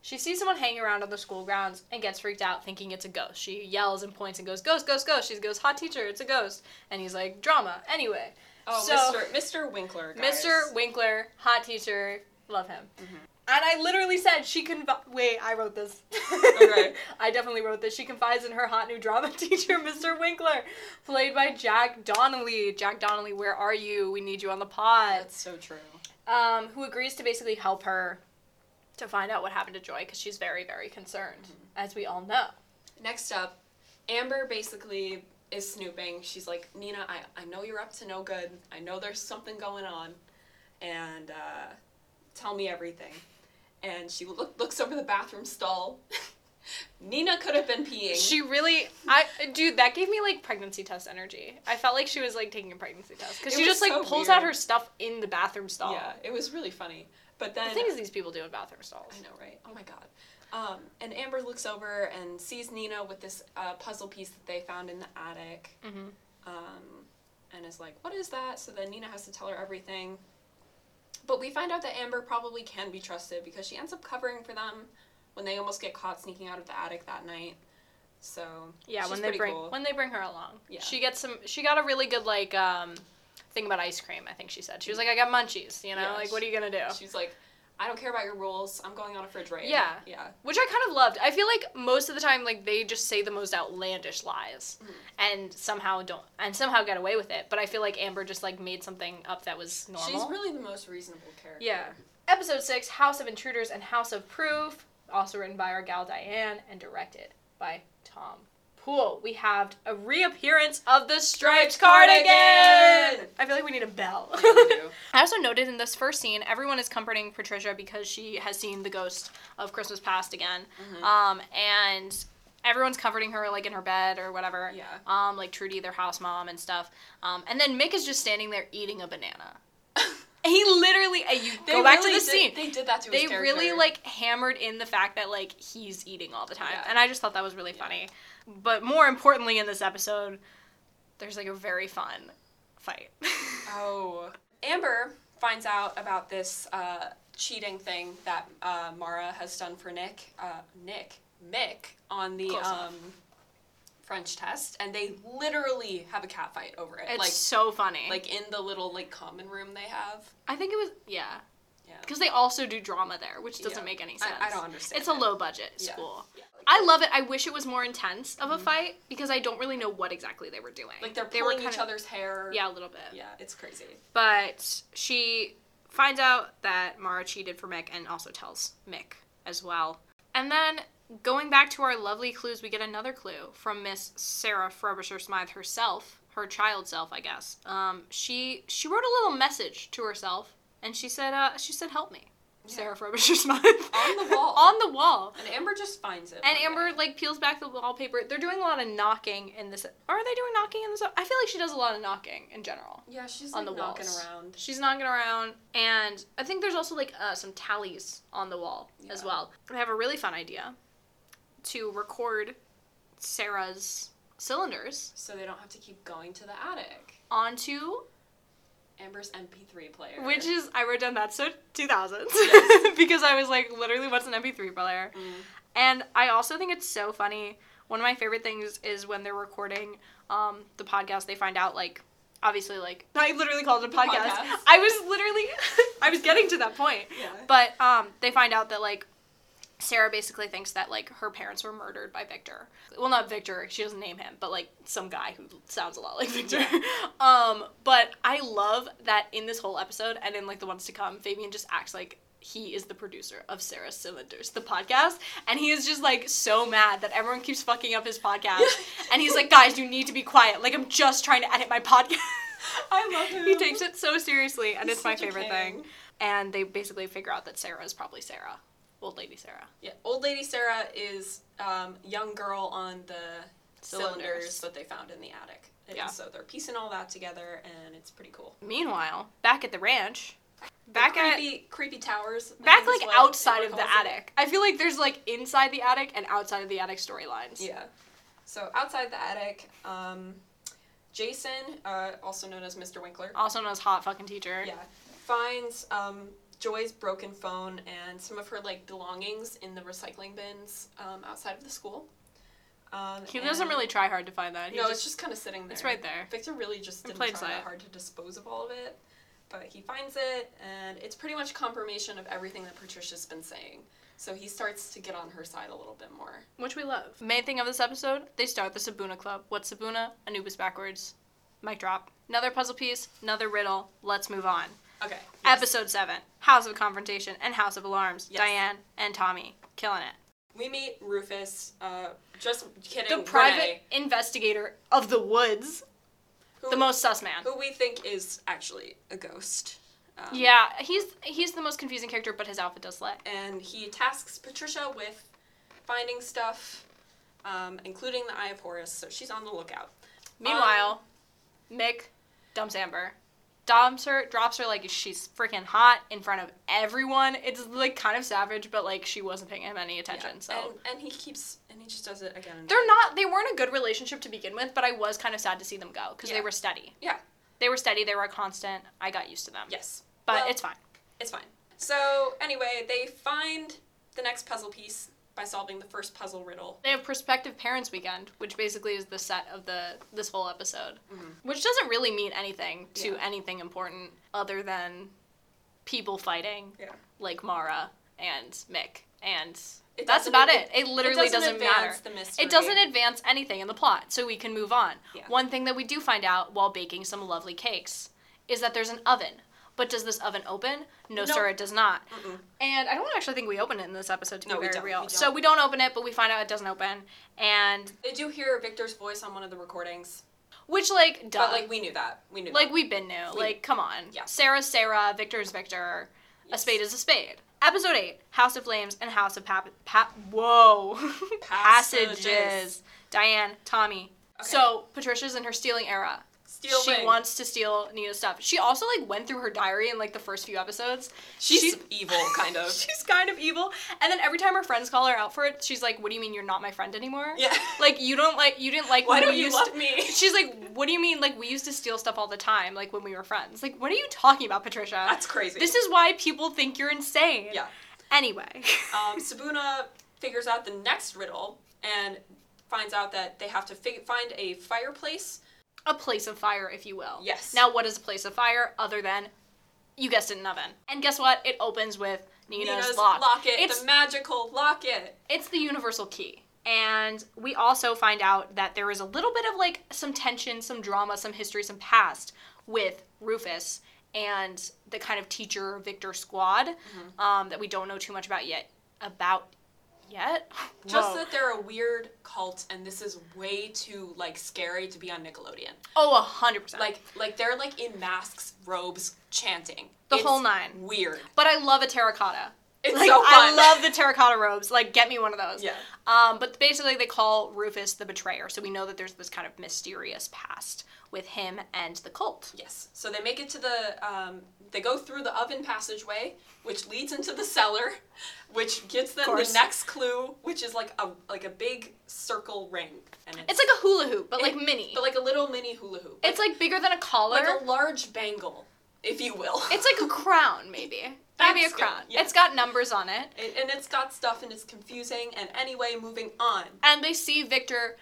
B: She sees someone hanging around on the school grounds and gets freaked out thinking it's a ghost. She yells and points and goes, Ghost, ghost, ghost. She goes, Hot teacher, it's a ghost. And he's like, Drama. Anyway.
A: Oh,
B: so,
A: Mr. Mr. Winkler. Guys.
B: Mr. Winkler, hot teacher, love him.
A: Mm-hmm.
B: And I literally said she can. Wait, I wrote this.
A: Okay.
B: I definitely wrote this. She confides in her hot new drama teacher, Mr. Winkler, played by Jack Donnelly. Jack Donnelly, where are you? We need you on the pod.
A: That's so true.
B: Um, who agrees to basically help her to find out what happened to Joy because she's very, very concerned, as we all know.
A: Next up, Amber basically is snooping. She's like, Nina, I, I know you're up to no good. I know there's something going on. And uh, tell me everything. And she look, looks over the bathroom stall. Nina could have been peeing.
B: She really, I dude, that gave me like pregnancy test energy. I felt like she was like taking a pregnancy test because she just like
A: so
B: pulls out her stuff in the bathroom stall.
A: yeah, it was really funny. But then
B: The things these people do in bathroom stalls.
A: I know, right? Oh my god. Um, and Amber looks over and sees Nina with this uh, puzzle piece that they found in the attic.
B: Mhm.
A: Um, and is like, "What is that?" So then Nina has to tell her everything. But we find out that Amber probably can be trusted because she ends up covering for them when they almost get caught sneaking out of the attic that night. So
B: Yeah,
A: she's
B: when they bring
A: cool.
B: when they bring her along.
A: Yeah.
B: She gets some. She got a really good like um thing about ice cream. I think she said she was like, I got munchies. You know,
A: Yeah,
B: like what are you gonna do?
A: She's like, "I don't care about your rules. I'm going on a fridge raid."
B: Yeah.
A: yeah.
B: Which I kind of loved. I feel like most of the time, like they just say the most outlandish lies,
A: Mhm.
B: and somehow don't, and somehow get away with it. But I feel like Amber just like made something up that was normal.
A: She's really the most reasonable character.
B: Yeah. Episode six: House of Intruders and House of Proof, also written by our gal Diane and directed by Tom Poole. We have a reappearance of the striped cardigan. I feel like we need a bell.
A: Yeah.
B: I also noted in this first scene, everyone is comforting Patricia because she has seen the ghost of Christmas past again.
A: Mhm.
B: Um, and everyone's comforting her like in her bed or whatever.
A: Yeah.
B: Um, like Trudy, their house mom and stuff. Um, and then Mick is just standing there eating a banana. He literally, uh, you
A: They
B: go back to the scene.
A: They did that to
B: They really like hammered in the fact that like he's eating all the time,
A: Yeah.
B: and I just thought that was really
A: Yeah.
B: funny. But more importantly, in this episode, there's like a very fun fight.
A: Oh. Amber finds out about this uh, cheating thing that uh, Mara has done for Nick, uh, Nick, Mick on the um, French test, and they literally have a cat fight over it.
B: it's
A: like,
B: so funny.
A: like in the little like common room they have.
B: I think it was yeah,
A: Yeah.
B: because they also do drama there, which doesn't
A: Yeah.
B: make any sense.
A: I don't understand
B: It's a low budget
A: Yeah.
B: school.
A: Yeah.
B: I love it. I wish it was more intense of a
A: Mhm.
B: fight because I don't really know what exactly they were doing.
A: Like they're
B: they
A: pulling
B: were
A: each
B: kinda-
A: other's hair.
B: Yeah, a little bit.
A: Yeah, it's crazy.
B: But she finds out that Mara cheated for Mick and also tells Mick as well. And then going back to our lovely clues, we get another clue from Miss Sarah Frobisher Smythe herself, her child self, I guess. Um, she she wrote a little message to herself, and she said, uh, she said, "Help me."
A: Yeah.
B: Sarah Frobisher Smythe
A: On the wall.
B: on the wall.
A: And Amber just finds it.
B: And Amber
A: day.
B: like peels back the wallpaper. They're doing a lot of knocking in this. Are they doing knocking in this? I feel like she does a lot of knocking in general.
A: Yeah, she's
B: on
A: like
B: the
A: knocking
B: walls.
A: around.
B: She's knocking around, and I think there's also like uh, some tallies on the wall as well. I have a really fun idea to record Sarah's cylinders
A: So they don't have to keep going to the attic.
B: onto,
A: Amber's MP3 player.
B: which is I wrote down that's so 2000s
A: Yes.
B: because I was like literally what's an MP3 player,
A: Mm.
B: and I also think it's so funny. One of my favorite things is when they're recording um, the podcast, they find out like. Obviously, like I literally called it a podcast.
A: podcast.
B: I was literally, I was getting to that point.
A: Yeah.
B: But um, they find out that like Sarah basically thinks that like her parents were murdered by Victor. Well, not Victor. She doesn't name him, but like some guy who sounds a lot like Victor. um, but I love that in this whole episode and in like the ones to come, Fabian just acts like he is the producer of Sarah Cylinders, the podcast, and he is just like so mad that everyone keeps fucking up his podcast. and he's like, guys, you need to be quiet. Like I'm just trying to edit my podcast.
A: I love him.
B: he takes it so seriously, and
A: He's
B: it's my favorite thing. And they basically figure out that Sarah is probably Sarah, old lady Sarah.
A: Yeah, old lady Sarah is um, young girl on the cylinders.
B: Cylinders.
A: that they found in the attic. And
B: Yeah.
A: so they're piecing all that together, and it's pretty cool.
B: Meanwhile, back at the ranch,
A: The
B: back at
A: creepy, creepy towers.
B: Back like outside of the
A: it.
B: attic. I feel like there's like inside the attic and outside of the attic storylines.
A: Yeah. So outside the attic, um, Jason, uh, also known as Mr. Winkler,
B: Also known as hot fucking teacher.
A: yeah, finds um, Joy's broken phone and some of her like belongings in the recycling bins um, outside of the school. Um,
B: He doesn't really try hard to find that. He
A: no,
B: just,
A: it's just kind of sitting there.
B: it's right there.
A: Victor really just didn't try that hard to dispose of all of it, but he finds it, and it's pretty much confirmation of everything that Patricia's been saying. So he starts to get on her side a little bit more.
B: Which we love. Main thing of this episode, they start the Sibuna Club. What's Sibuna? Anubis backwards. Mic drop. Another puzzle piece, another riddle. Let's move on.
A: Okay. yes.
B: Episode 7 House of Confrontation and House of Alarms.
A: Yes.
B: Diane and Tommy. Killing it.
A: We meet Rufus. Uh, just kidding.
B: The private
A: Renee,
B: investigator of the woods.
A: who,
B: The most sus man.
A: who we think is actually a ghost. Um,
B: Yeah, he's he's the most confusing character, but his outfit does slay.
A: And he tasks Patricia with finding stuff um, including the Eye of Horus, so she's on the lookout.
B: Meanwhile, Mick dumps Amber. Dumps her, drops her like she's freaking hot in front of everyone. It's like kind of savage, but like she wasn't paying him any attention.
A: Yeah,
B: So
A: and, and he keeps and he just does it again. and
B: they're
A: again.
B: not. They weren't a good relationship to begin with, but I was kind of sad to see them go because
A: Yeah.
B: they were steady.
A: Yeah.
B: They were steady. They were constant. I got used to them.
A: Yes,
B: but
A: Well,
B: it's fine.
A: It's fine. So anyway, they find the next puzzle piece by solving the first puzzle riddle.
B: They have prospective parents weekend, which basically is the set of the this whole episode,
A: Mhm.
B: which doesn't really mean anything to
A: Yeah.
B: anything important other than people fighting,
A: Yeah.
B: like Mara and Mick, and
A: It
B: that's about it. It literally
A: doesn't
B: doesn't, matter.
A: advance the mystery.
B: It doesn't advance anything in the plot, so we can move on.
A: Yeah.
B: One thing that we do find out while baking some lovely cakes is that there's an oven. But does this oven open? No,
A: No.
B: sir, it does not.
A: Mm-mm.
B: And I don't actually think we open it in this episode to
A: No,
B: be
A: we
B: very real.
A: We.
B: So we don't open it, but we find out it doesn't open. And
A: They do hear Victor's voice on one of the recordings,
B: which like duh.
A: but like we knew that. We knew.
B: like
A: that.
B: we've been new.
A: We-
B: like come on.
A: Yeah.
B: Sarah's Sarah, Victor's Victor. A spade is a spade. Episode 8, House of Flames and House of Pap- pa- Whoa.
A: Passages.
B: Passages. Diane, Tommy.
A: Okay.
B: So Patricia's in her stealing era.
A: Steal
B: she
A: Wing.
B: wants to steal Nina's stuff. She also like went through her diary in like the first few episodes.
A: She's
B: She-
A: evil, kind of.
B: She's kind of evil. And then every time her friends call her out for it, she's like, "What do you mean you're not my friend anymore?
A: yeah.
B: Like you don't like you didn't like
A: Why don't you love
B: to-
A: me?
B: She's like, "What do you mean? Like we used to steal stuff all the time, like when we were friends? Like what are you talking about, Patricia?
A: That's crazy.
B: This is why people think you're insane."
A: Yeah.
B: Anyway.
A: Um, Sibuna figures out the next riddle and finds out that they have to fig- find a fireplace.
B: A place of fire, if you will.
A: Yes.
B: Now, what is a place of fire other than, you guessed it, an oven? And guess what? It opens with Nina's, lock.
A: locket,
B: It's
A: the magical locket.
B: it's the universal key. And we also find out that there is a little bit of like some tension, some drama, some history, some past with Rufus and the kind of teacher Victor squad
A: Mm-hmm.
B: um, that we don't know too much about yet. About yet?
A: Just
B: Whoa.
A: that they're a weird cult, and this is way too like scary to be on Nickelodeon.
B: oh, a hundred percent.
A: Like, like they're like in masks, robes, chanting.
B: The
A: It's
B: whole nine.
A: Weird.
B: but I love a terracotta.
A: It's
B: like,
A: so fun.
B: I love the terracotta robes. Like, get me one of those.
A: Yeah.
B: Um, but basically, they call Rufus the betrayer, so we know that there's this kind of mysterious past with him and the cult.
A: Yes. So they make it to the. Um, they go through the oven passageway, which leads into the cellar, which gets them the next clue, which is like a like a big circle ring, and it's,
B: It's like a hula hoop, but like mini.
A: but like a little mini hula hoop.
B: it's like bigger than a collar.
A: like a large bangle, if you will.
B: it's like a crown, maybe. maybe a
A: good,
B: crown.
A: yes.
B: It's got numbers on it.
A: It- and it's got stuff and it's confusing. And anyway, moving on.
B: And they see Victor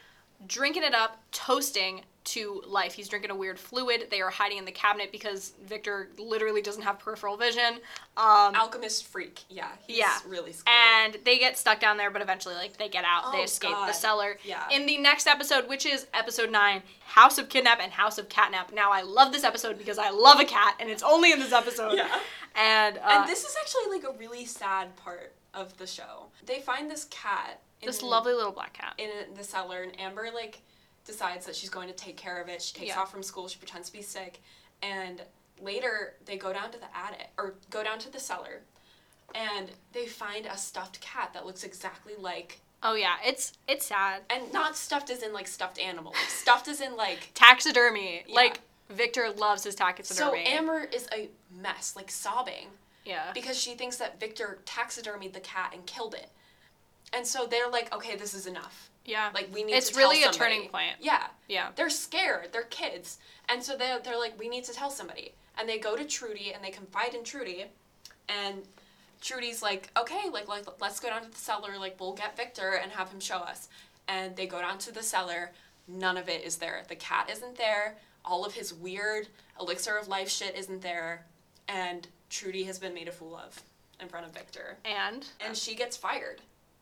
B: drinking it up, toasting to life. He's drinking a weird fluid. They are hiding in the cabinet because Victor literally doesn't have peripheral vision. Um,
A: Alchemist freak. Yeah. He's
B: Yeah.
A: really scary.
B: and they get stuck down there, but eventually, like, they get out. they
A: Oh,
B: escape
A: God.
B: the cellar.
A: Yeah.
B: In the next episode, which is episode nine, House of Kidnap and House of Catnap. Now, I love this episode because I love a cat, and it's only in this episode.
A: Yeah.
B: And, uh,
A: and this is actually like a really sad part of the show. They find this cat. In
B: this lovely little black cat.
A: in the cellar, and Amber like decides that she's going to take care of it. She takes
B: Yeah.
A: off from school. She pretends to be sick, and later they go down to the attic or go down to the cellar, and they find a stuffed cat that looks exactly like,
B: Oh yeah, it's it's sad.
A: and not stuffed as in like stuffed animal, like stuffed as in like.
B: Taxidermy.
A: Yeah.
B: Like Victor loves his taxidermy. So.
A: Amber is a mess, like sobbing,
B: yeah.
A: because she thinks that Victor taxidermied the cat and killed it. And so they're like, okay, this is enough.
B: Yeah.
A: Like we need
B: It's
A: to tell you.
B: It's really a
A: somebody.
B: turning point.
A: Yeah.
B: Yeah.
A: they're scared. They're kids, and so they they're like, we need to tell somebody. And they go to Trudy and they confide in Trudy, and Trudy's like, okay, like like let's go down to the cellar. Like we'll get Victor and have him show us. And they go down to the cellar. None of it is there. The cat isn't there. All of his weird elixir of life shit isn't there, and Trudy has been made a fool of in front of Victor,
B: And
A: and she gets fired.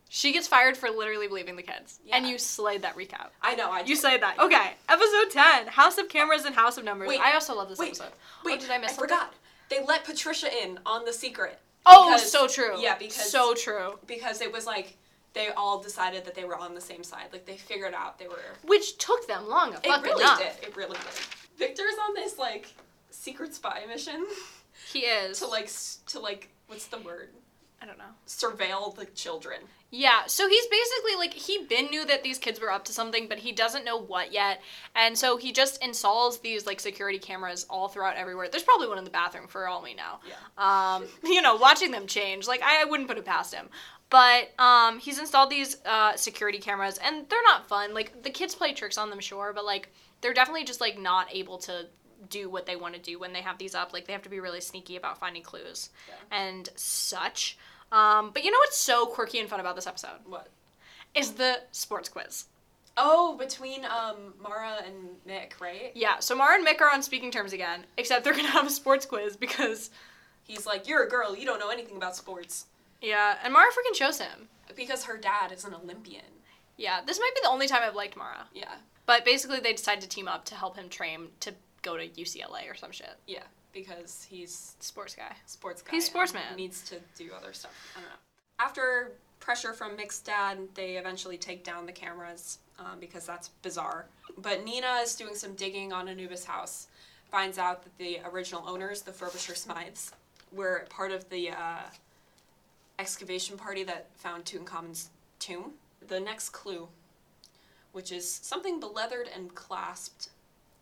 B: She gets fired for literally believing the kids. And you slayed that recap.
A: I know. I
B: You slayed that. Okay, episode 10 House of Cameras and House of Numbers.
A: Wait,
B: I also love this
A: Wait,
B: episode.
A: Oh, wait,
B: oh, did I miss
A: I
B: something?
A: forgot. They let Patricia in on the secret.
B: Oh,
A: Because-
B: so true.
A: Yeah, because
B: So true.
A: because it was like they all decided that they were on the same side. Like they figured out they were.
B: Which took them long
A: It really
B: enough.
A: did. It really did. Victor's on this like secret spy mission
B: He is.
A: to like to like what's the word?
B: I don't know.
A: surveil the children.
B: Yeah, so he's basically like he been knew that these kids were up to something, but he doesn't know what yet. And so he just installs these like security cameras all throughout everywhere. There's probably one in the bathroom for all we know.
A: Yeah.
B: Um, you know, watching them change, like I, I wouldn't put it past him. But um, he's installed these uh, security cameras, and they're not fun. Like the kids play tricks on them, sure, but like they're definitely just like not able to do what they want to do when they have these up. Like they have to be really sneaky about finding clues
A: Yeah.
B: and such. Um, but you know what's so quirky and fun about this episode
A: What?
B: is the sports quiz.
A: Oh, between um Mara and Nick, right?
B: Yeah, so Mara and Mick are on speaking terms again, except they're gonna have a sports quiz because
A: He's like, "You're a girl. You don't know anything about sports."
B: yeah, and Mara freaking shows him.
A: Because her dad is an Olympian.
B: Yeah, this might be the only time I've liked Mara.
A: Yeah.
B: But basically, they decide to team up to help him train to go to UCLA or some shit.
A: Yeah. Because he's
B: Sports guy.
A: sports guy.
B: He's sportsman.
A: Needs to do other stuff. I don't know. After pressure from Mick's dad, they eventually take down the cameras um, because that's bizarre. But Nina is doing some digging on Anubis' house. Finds out that the original owners, the Frobisher Smythes, were part of the uh, excavation party that found Tutankhamun's tomb. The next clue, which is something beleathered and clasped.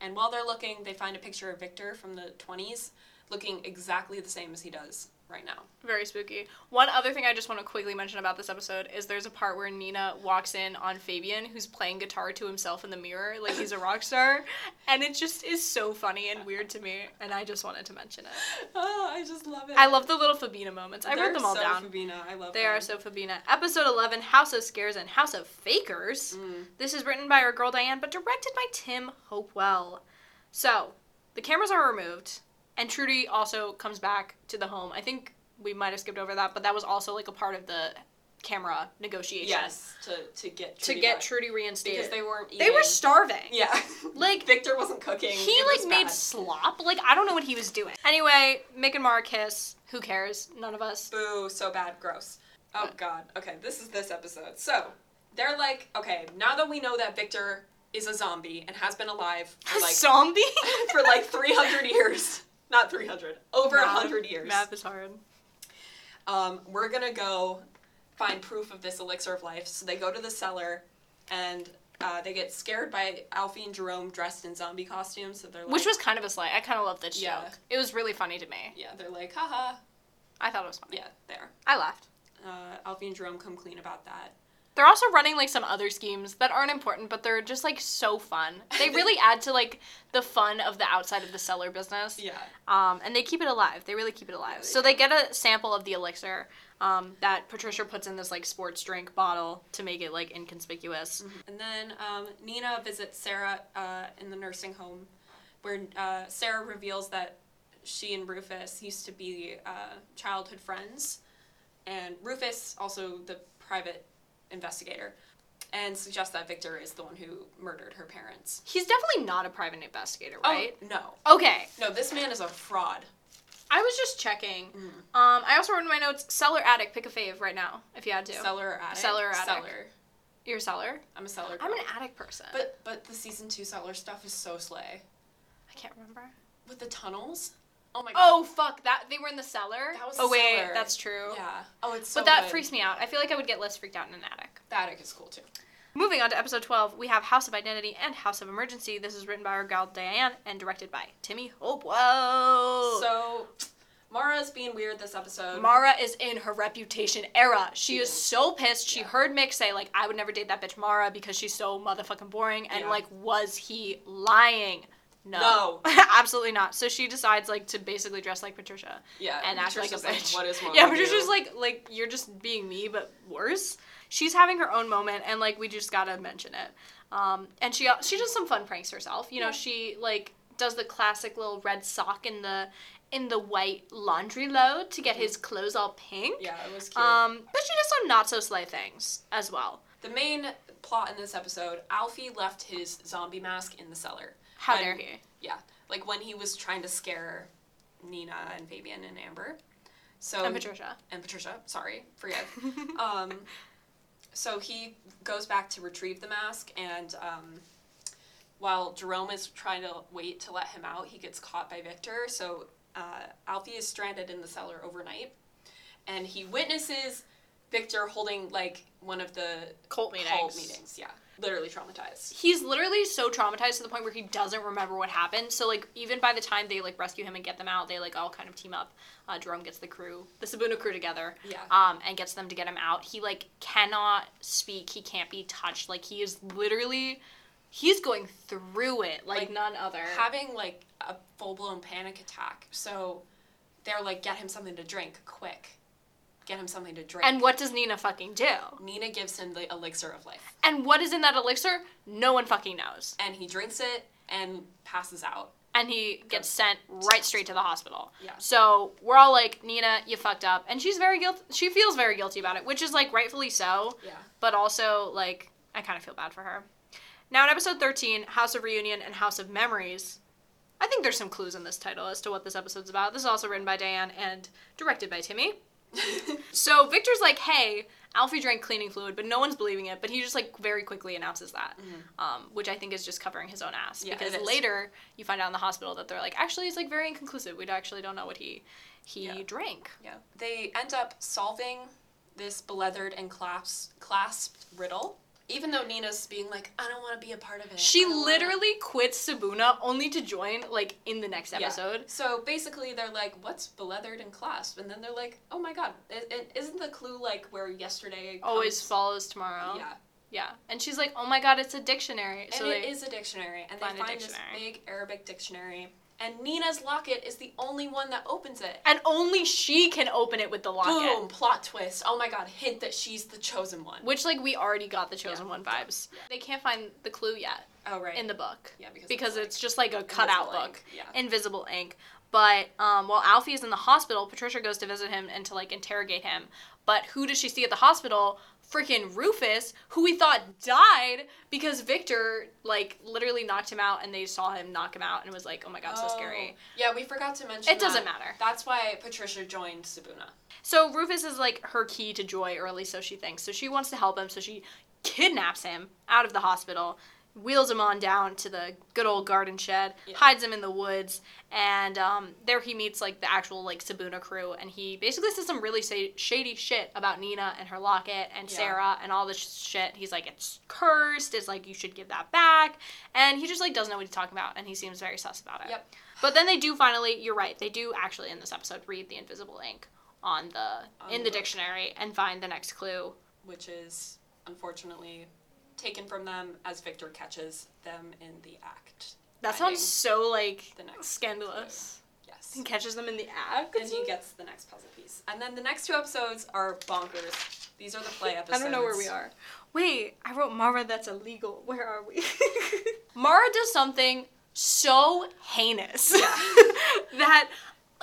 A: And while they're looking, they find a picture of Victor from the 20s looking exactly the same as he does right now.
B: Very spooky. One other thing I just want to quickly mention about this episode is there's a part where Nina walks in on Fabian, who's playing guitar to himself in the mirror, like he's a rock star, and it just is so funny and weird to me, and I just wanted to mention it.
A: Oh, I just love it.
B: I love the little Fabina moments. I
A: They're
B: wrote them all
A: so
B: down.
A: Fabina. I love
B: They
A: them.
B: are so Fabina. Episode 11, House of Scares and House of Fakers.
A: Mm.
B: This is written by our girl Diane, but directed by Tim Hopewell. So, the cameras are removed, and Trudy also comes back to the home. I think we might have skipped over that, but that was also like a part of the camera negotiation.
A: Yes, to to get
B: To get
A: back.
B: Trudy reinstated.
A: because they weren't.
B: They were starving.
A: Yeah,
B: Like,
A: Victor wasn't cooking.
B: He like made
A: bad.
B: slop. Like I don't know what he was doing. Anyway, Mick and Mara kiss. Who cares? None of us.
A: Boo, so bad, gross. Oh god. Okay, this is this episode. So, they're like, okay, now that we know that Victor is a zombie and has been alive for like
B: Zombie.
A: for like 300 years. Not 300. Over a
B: Math-
A: 100 years.
B: Math is hard.
A: Um, we're going to go find proof of this elixir of life. So they go to the cellar and uh, they get scared by Alfie and Jerome dressed in zombie costumes. So they're like,
B: Which was kind of a slight. I kind of loved this
A: Yeah.
B: joke. It was really funny to me.
A: yeah, they're like, haha.
B: I thought it was funny.
A: Yeah, there.
B: I laughed.
A: Uh, Alfie and Jerome come clean about that.
B: They're also running like some other schemes that aren't important, but they're just like so fun. They really add to like the fun of the outside of the cellar business.
A: Yeah.
B: Um, and they keep it alive. They really keep it alive.
A: Yeah, they
B: so they get a sample of the elixir um, that Patricia puts in this like sports drink bottle to make it like inconspicuous.
A: And then um, Nina visits Sarah uh, in the nursing home, where uh, Sarah reveals that she and Rufus used to be uh, childhood friends, and Rufus also the private investigator, and suggest that Victor is the one who murdered her parents.
B: He's definitely not a private investigator, right?
A: Oh no,
B: Okay.
A: no, this man is a fraud.
B: I was just checking.
A: Mm.
B: Um, I also wrote in my notes cellar attic. Pick a fave right now if you had to.
A: Cellar or attic.
B: Cellar or attic.
A: Cellar.
B: You're a cellar.
A: I'm a cellar.
B: I'm an attic person.
A: But but the season two cellar stuff is so slay.
B: I can't remember.
A: With the tunnels. Oh my god.
B: Oh fuck! That they were in the cellar.
A: That was
B: oh wait,
A: cellar.
B: that's true.
A: Yeah. Oh, it's so
B: but that
A: good.
B: freaks me out. I feel like I would get less freaked out in an attic.
A: The attic is cool too.
B: Moving on to episode 12, we have House of Identity and House of Emergency. This is written by our gal Diane and directed by Timmy Hopewell.
A: So, Mara's being weird this episode.
B: Mara is in her reputation era. She
A: She
B: is
A: is.
B: so pissed. She
A: Yeah.
B: heard Mick say, like, I would never date that bitch Mara because she's so motherfucking boring. And,
A: Yeah.
B: like, was he lying? No.
A: No.
B: Absolutely not. So she decides, like, to basically dress like Patricia
A: yeah,
B: and act like a bitch.
A: what is wrong
B: yeah, Patricia's like, like, you're just being me, but worse. She's having her own moment, and, like, we just gotta mention it. Um, and she she does some fun pranks herself. You know,
A: Yeah.
B: she, like, does the classic little red sock in the in the white laundry load to get his clothes all pink.
A: Mm-hmm. yeah, it was cute.
B: Um, but she does some not so slay things as well.
A: the main plot in this episode, Alfie left his zombie mask in the cellar.
B: How dare he?
A: Yeah, like when he was trying to scare Nina and Fabian and Amber. So
B: And Patricia.
A: and Patricia, sorry, forget. um, so he goes back to retrieve the mask, and um, while Jerome is trying to wait to let him out, he gets caught by Victor. So uh, Alfie is stranded in the cellar overnight, and he witnesses Victor holding like one of the
B: Cult meetings.
A: cult meetings. Yeah, literally traumatized.
B: He's literally so traumatized to the point where he doesn't remember what happened. So like even by the time they like rescue him and get them out, they like all kind of team up. Uh, Jerome gets the crew, the Sibuna crew together.
A: Yeah.
B: Um, and gets them to get him out. He like cannot speak. He can't be touched. Like he is literally, he's going through it like,
A: Like,
B: none other.
A: Having like a full blown panic attack. So they're like, get him something to drink, quick. Get him something to drink.
B: and what does Nina fucking do?
A: Nina gives him the elixir of life,
B: And what is in that elixir? No one fucking knows.
A: and he drinks it and passes out.
B: and he gets sent right straight to the hospital.
A: Yeah.
B: So we're all like, Nina, you fucked up, and she's very guilty. She feels very guilty about it, which is like rightfully so.
A: Yeah.
B: But also like, I kind of feel bad for her. Now in episode thirteen, House of Reunion and House of Memories. I think there's some clues in this title as to what this episode's about. This is also written by Diane and directed by Timmy. So Victor's like, "Hey, Alfie drank cleaning fluid," but no one's believing it. But he just like very quickly announces that, um, which I think is just covering his own ass.
A: Mm-hmm. Yeah,
B: because later you find out in the hospital that they're like, actually, it's like very inconclusive. We actually don't know what he he
A: Yeah.
B: drank.
A: Yeah. They end up solving this beleathered and clasp, clasped riddle, even though Nina's being like, I don't want to be a part of it.
B: She literally quits Sibuna only to join like in the next
A: Yeah.
B: episode.
A: So basically, they're like, "What's beleathered and clasp?" And then they're like, "Oh my god, it, it, isn't the clue like where yesterday
B: Always
A: comes-
B: follows tomorrow.
A: Yeah,
B: Yeah. And she's like, oh my god, it's a dictionary.
A: and
B: so
A: it
B: they,
A: is a dictionary, and they find this big Arabic dictionary, and Nina's locket is the only one that opens it.
B: and only she can open it with the locket.
A: Boom! Plot twist. Oh my god! Hint that she's the chosen one.
B: Which like we already got the chosen
A: Yeah.
B: one vibes.
A: Yeah.
B: They can't find the clue yet
A: Oh right.
B: in the book.
A: yeah, because
B: because
A: like,
B: it's just like a cutout book,
A: ink. Yeah.
B: invisible ink. But um, while Alfie is in the hospital, Patricia goes to visit him and to like interrogate him. But who does she see at the hospital? Freaking Rufus, who we thought died because Victor like literally knocked him out, and they saw him knock him out, and was like, "Oh my god, so scary."
A: Oh. Yeah, we forgot to mention.
B: It doesn't matter.
A: That's why Patricia joined Sibuna.
B: So Rufus is like her key to joy, or at least so she thinks. So she wants to help him, so she kidnaps him out of the hospital, wheels him on down to the good old garden shed,
A: Yeah.
B: hides him in the woods, and um, there he meets like the actual like Sibuna crew, and he basically says some really shady shit about Nina and her locket and
A: Yeah.
B: Sarah and all this shit. He's like, it's cursed. It's like you should give that back, and he just like doesn't know what he's talking about, and he seems very sus about it.
A: Yep.
B: But then they do finally. You're right. They do actually in this episode read the invisible ink on the
A: On
B: in
A: the
B: the dictionary and find the next clue.
A: which is unfortunately taken from them as Victor catches them in the act.
B: That sounds so like
A: the next
B: scandalous.
A: Yes.
B: He catches them in the act.
A: And he gets the next puzzle piece. And then the next two episodes are bonkers. These are the play episodes.
B: I don't know where we are. Wait, I wrote Mara. That's illegal. Where are we? Mara does something so heinous
A: Yeah.
B: that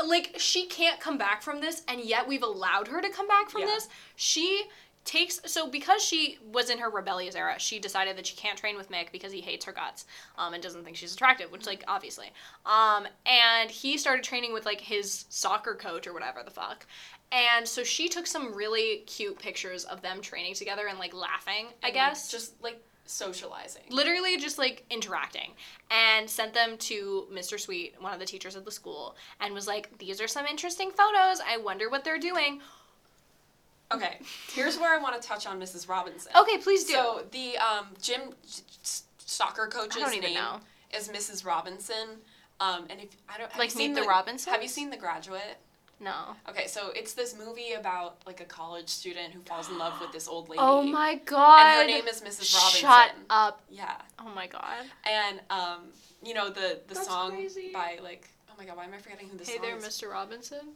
B: like she can't come back from this and yet we've allowed her to come back from
A: Yeah.
B: this she takes so because she was in her rebellious era she decided that she can't train with mick because he hates her guts um, and doesn't think she's attractive which like obviously um, and he started training with like his soccer coach or whatever the fuck and so she took some really cute pictures of them training together and like laughing i
A: And, like,
B: guess
A: just like socializing.
B: literally just like interacting and sent them to Mr. Sweet, one of the teachers at the school, and was like, These are some interesting photos. I wonder what they're doing.
A: Okay, here's where I want to touch on Mrs. Robinson.
B: Okay, please do.
A: So the um, gym s- soccer coach's
B: I don't even
A: name
B: know.
A: is Mrs. Robinson. Um, and if I don't have
B: Like
A: you seen
B: Meet the Robinson,
A: Have you seen The Graduate?
B: No.
A: Okay, so it's this movie about like a college student who falls in love with this old lady.
B: Oh my god.
A: And her name is Mrs. Robinson.
B: Shut up.
A: Yeah,
B: Oh my god.
A: and um, you know the the
B: That's
A: song
B: crazy.
A: by like oh my god, why am I forgetting who the
B: Hey
A: song
B: there,
A: is?
B: Mr. Robinson.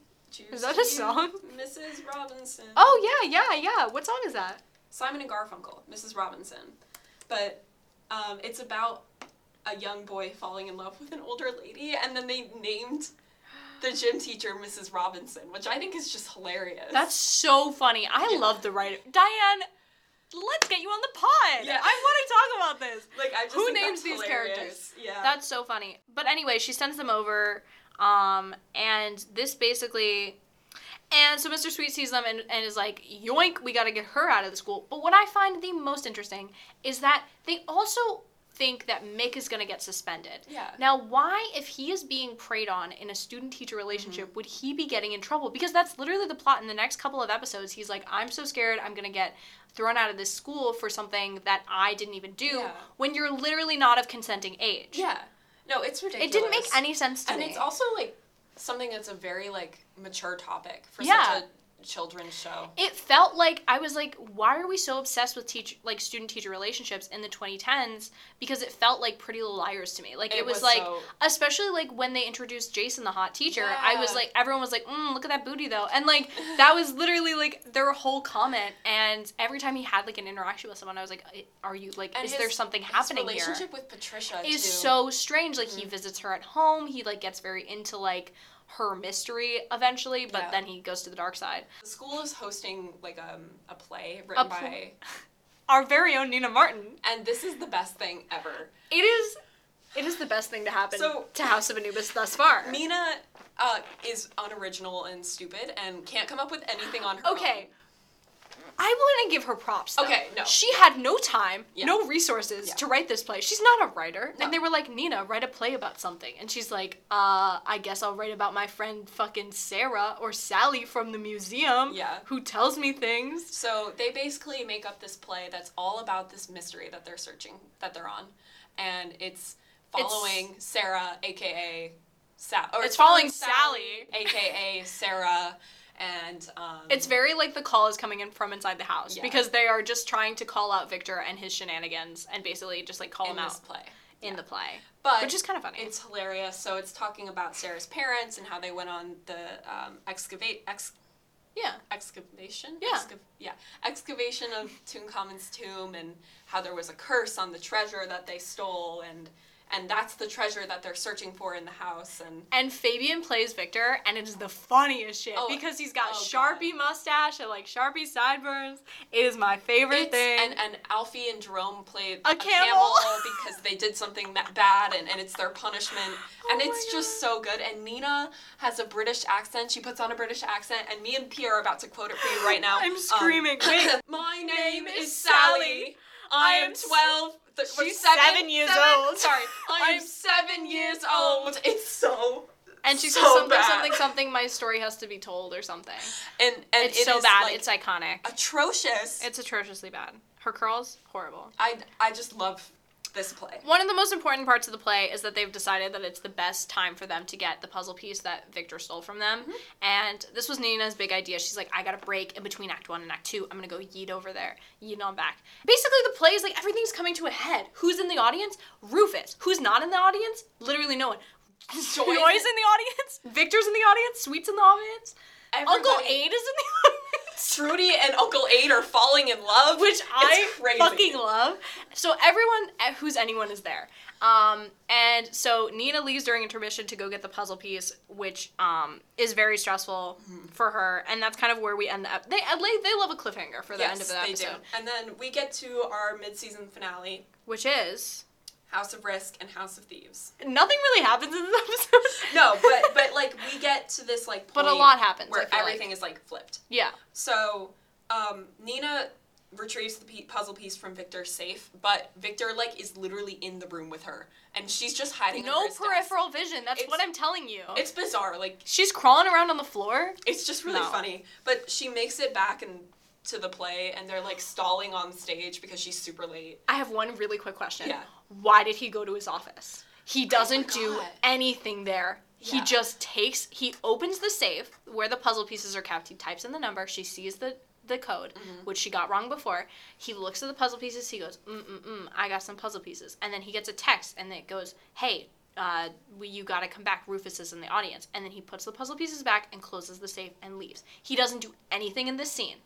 B: Is that a song?
A: Mrs. Robinson.
B: Oh yeah, yeah, yeah. What song is that?
A: Simon and Garfunkel, Mrs. Robinson. But um, it's about a young boy falling in love with an older lady, and then they named the gym teacher Mrs. Robinson, which I think is just hilarious.
B: That's so funny. I
A: Yeah.
B: love the writer. Diane, let's get you on the pod.
A: Yeah.
B: I want to talk about this.
A: like I just
B: Who names these
A: hilarious.
B: characters?
A: Yeah.
B: That's so funny. But anyway, she sends them over, um, and this basically. And so Mr. Sweet sees them and, and is like, yoink, we gotta get her out of the school. But what I find the most interesting is that they also think that Mick is gonna get suspended.
A: Yeah.
B: Now, why, if he is being preyed on in a student teacher relationship,
A: Mm-hmm.
B: would he be getting in trouble? Because that's literally the plot in the next couple of episodes. He's like, I'm so scared I'm gonna get thrown out of this school for something that I didn't even do
A: Yeah.
B: when you're literally not of consenting age.
A: Yeah. No, it's ridiculous.
B: It didn't make any sense to
A: and
B: me.
A: And it's also like something that's a very like mature topic for
B: Yeah.
A: such a children's show.
B: it felt like I was like, why are we so obsessed with teach like student teacher relationships in the 2010s? Because it felt like Pretty Little Liars to me. Like it,
A: It
B: was,
A: was
B: like,
A: so-
B: especially like when they introduced Jason the hot teacher, I was like, everyone was like, mm, look at that booty though, and like that was literally like their whole comment. And every time he had like an interaction with someone, I was like, are you like,
A: And
B: is there
A: his-
B: something
A: His
B: happening here?
A: relationship with Patricia
B: is
A: too.
B: so strange. Like he visits her at home. He like gets very into like her mystery eventually, but
A: Yeah.
B: then he goes to the dark side.
A: The school is hosting like um, a play written
B: pl-
A: by,
B: Our very own Nina Martin.
A: and this is the best thing ever.
B: It is. It is the best thing to happen
A: So-
B: to House of Anubis thus far.
A: Mina uh, is unoriginal and stupid and can't come up with anything on her
B: okay.
A: own.
B: I wouldn't give her props. Though.
A: Okay, no.
B: She had no time,
A: Yeah.
B: no resources
A: Yeah.
B: to write this play. She's not a writer.
A: No.
B: And they were like, Nina, write a play about something. And she's like, uh, I guess I'll write about my friend fucking Sarah or Sally from the museum.
A: Yeah.
B: Who tells me things.
A: So they basically make up this play that's all about this mystery that they're searching, that they're on, and it's following Sarah, aka Sa- or
B: It's following Sally.
A: aka Sarah, and um,
B: It's very like the call is coming in from inside the house
A: Yeah.
B: because they are just trying to call out Victor and his shenanigans and basically just like call
A: in
B: him
A: this
B: out
A: play.
B: in
A: Yeah.
B: the play.
A: But
B: Which is kind of funny.
A: It's hilarious. So it's talking about Sarah's parents and how they went on the um, excavate ex
B: yeah.
A: excavation.
B: Yeah.
A: Exca- yeah, excavation of Tutankhamun's tomb and how there was a curse on the treasure that they stole and and that's the treasure that they're searching for in the house and
B: And Fabian plays Victor, and it is the funniest shit
A: Oh,
B: because he's got
A: oh,
B: Sharpie mustache and like Sharpie sideburns. It is my favorite
A: it's,
B: thing.
A: and and Alfie and Jerome played
B: A camel.
A: because they did something bad and, and it's their punishment and
B: Oh my
A: it's just so good and Nina has a British accent she puts on a British accent and me and Pia are about to quote it for you right now
B: I'm
A: Um,
B: screaming. Wait.
A: my name is Sally. I am 12
B: She's seven years old.
A: sorry I'm
B: I'm
A: seven years old it's so
B: and she
A: so
B: says something,
A: bad.
B: something, something. My story has to be told, or something.
A: and and
B: It's
A: it
B: so
A: is,
B: bad.
A: like,
B: it's iconic.
A: atrocious
B: It's atrociously bad. Her curls, horrible.
A: I I just love this play
B: One of the most important parts of the play is that they've decided that it's the best time for them to get the puzzle piece that Victor stole from them.
A: Mm-hmm.
B: And this was Nina's big idea. She's like, I got a break in between Act One and Act Two. I'm gonna go yeet over there, yeet on back. Basically, the play is like everything's coming to a head. Who's in the audience? Rufus. Who's not in the audience? Literally no one. Joy's in the audience. Victor's in the audience. Sweet's in the audience. Uncle
A: Everybody-
B: Ade is in the audience.
A: Trudy and Uncle Ade are falling in love,
B: which I fucking love. So everyone eh, who's anyone is there. Um, and so Nina leaves during intermission to go get the puzzle piece, which um, is very stressful
A: Mm-hmm.
B: for her, and that's kind of where we end up. They they, they love a cliffhanger for the
A: yes,
B: end of the
A: they
B: episode,
A: do. And then we get to our mid-season finale,
B: which is
A: House of Risk and House of Thieves.
B: nothing really happens in this episode.
A: No, but but like we get to this like point
B: But a lot happens,
A: where
B: feel like.
A: everything is like flipped.
B: yeah,
A: So um, Nina retrieves the puzzle piece from Victor's safe, but Victor like is literally in the room with her, and she's just hiding.
B: no
A: his desk.
B: peripheral vision. That's
A: It's-
B: what I'm telling you.
A: It's bizarre. Like
B: She's crawling around on the floor.
A: It's just really
B: No.
A: funny. But she makes it back and to the play and they're like stalling on stage because she's super late.
B: I have one really quick question.
A: Yeah.
B: Why did he go to his office? He doesn't do anything there.
A: Yeah.
B: He just takes he opens the safe where the puzzle pieces are kept. He types in the number. She sees the the code,
A: Mm-hmm.
B: which she got wrong before. He looks at the puzzle pieces. He goes, mm mm mm. I got some puzzle pieces, and then he gets a text, and it goes, Hey, uh, we, you gotta come back. Rufus is in the audience, and then he puts the puzzle pieces back and closes the safe and leaves. He doesn't do anything in this scene.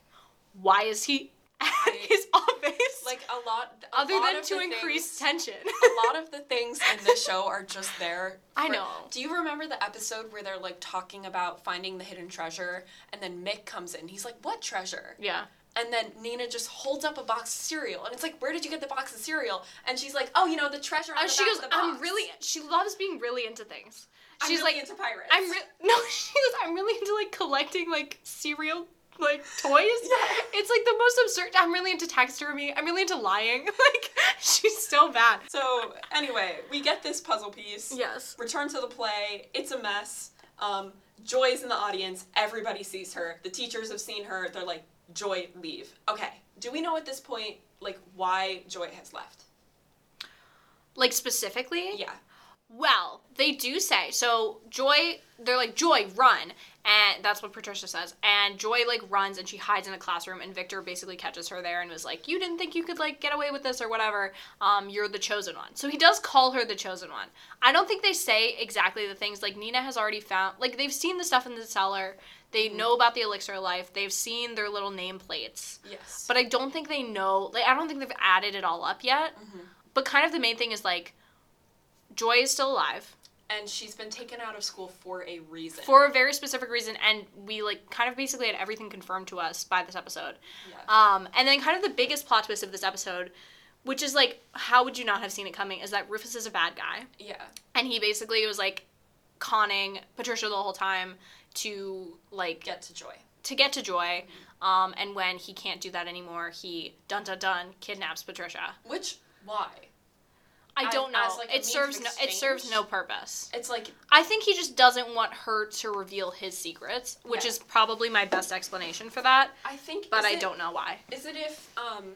B: Why is he at
A: I-
B: his office?
A: Like a lot a
B: other
A: lot
B: than to increase
A: things-
B: tension.
A: a lot of the things in this show are just there.
B: I know.
A: Do you remember the episode where they're like talking about finding the hidden treasure and then Mick comes in? He's like, "What treasure?"
B: yeah.
A: And then Nina just holds up a box of cereal and it's like, "Where did you get the box of cereal?" And she's like, "Oh, you know, the treasure on
B: Uh,
A: the
B: she goes,
A: of the box."
B: I'm really. She loves being really into things.
A: I'm
B: She's
A: really
B: like,
A: into pirates.
B: I'm re- no. She goes, I'm really into like collecting like cereal like toys. It's like the most absurd. I'm really into taxidermy. I'm really into lying. Like she's so bad.
A: So anyway, we get this puzzle piece.
B: Yes.
A: Return to the play. It's a mess. Um, Joy's in the audience. Everybody sees her. The teachers have seen her. They're like, Joy, leave. Okay. Do we know at this point, like, why Joy has left?
B: Like specifically?
A: Yeah.
B: Well, they do say so. Joy, they're like Joy, run, and that's what Patricia says. And Joy like runs and she hides in a classroom, and Victor basically catches her there and was like, "You didn't think you could like get away with this or whatever. Um, you're the chosen one." So he does call her the chosen one. I don't think they say exactly the things like Nina has already found. Like they've seen the stuff in the cellar. They know about the elixir of life. They've seen their little nameplates.
A: Yes.
B: But I don't think they know. Like I don't think they've added it all up yet. But kind of the main thing is like, Joy is still alive
A: and she's been taken out of school for a reason.
B: for a very specific reason, and we like kind of basically had everything confirmed to us by this episode.
A: Yeah.
B: Um, and then kind of the biggest plot twist of this episode, which is like, how would you not have seen it coming? Is that Rufus is a bad guy,
A: yeah.
B: and he basically was like conning Patricia the whole time to like
A: Get to Joy.
B: to get to Joy. Um, and when he can't do that anymore, he dun dun dun kidnaps Patricia.
A: Which why?
B: I don't know.
A: as, like,
B: it serves no. It serves no purpose.
A: It's like
B: I think he just doesn't want her to reveal his secrets, which
A: Yeah.
B: is probably my best explanation for that.
A: I think.
B: But I
A: it-
B: don't know why.
A: Is it if um,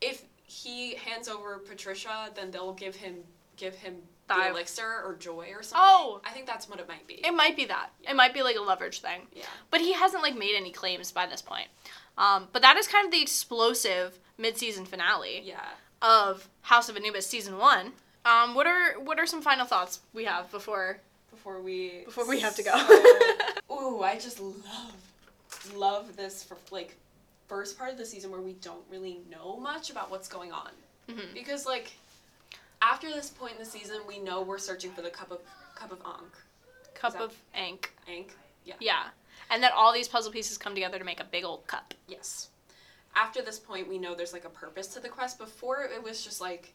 A: if he hands over Patricia, then they'll give him give him the elixir or Joy or something?
B: Oh.
A: I think that's what it might be.
B: It might be that. It might be like a leverage thing.
A: yeah.
B: But he hasn't like made any claims by this point. Um, but that is kind of the explosive mid-season finale
A: Yeah.
B: Of House of Anubis season one. Um, what are what are some final thoughts we have before
A: Before we
B: before we have to go?
A: So- ooh, I just love love this for like first part of the season where we don't really know much about what's going on
B: Mhm.
A: because like after this point in the season we know we're searching for the cup of cup of ankh
B: Cup of ink.
A: ankh yeah
B: Yeah. And that all these puzzle pieces come together to make a big old cup.
A: yes after this point we know there's like a purpose to the quest before it was just like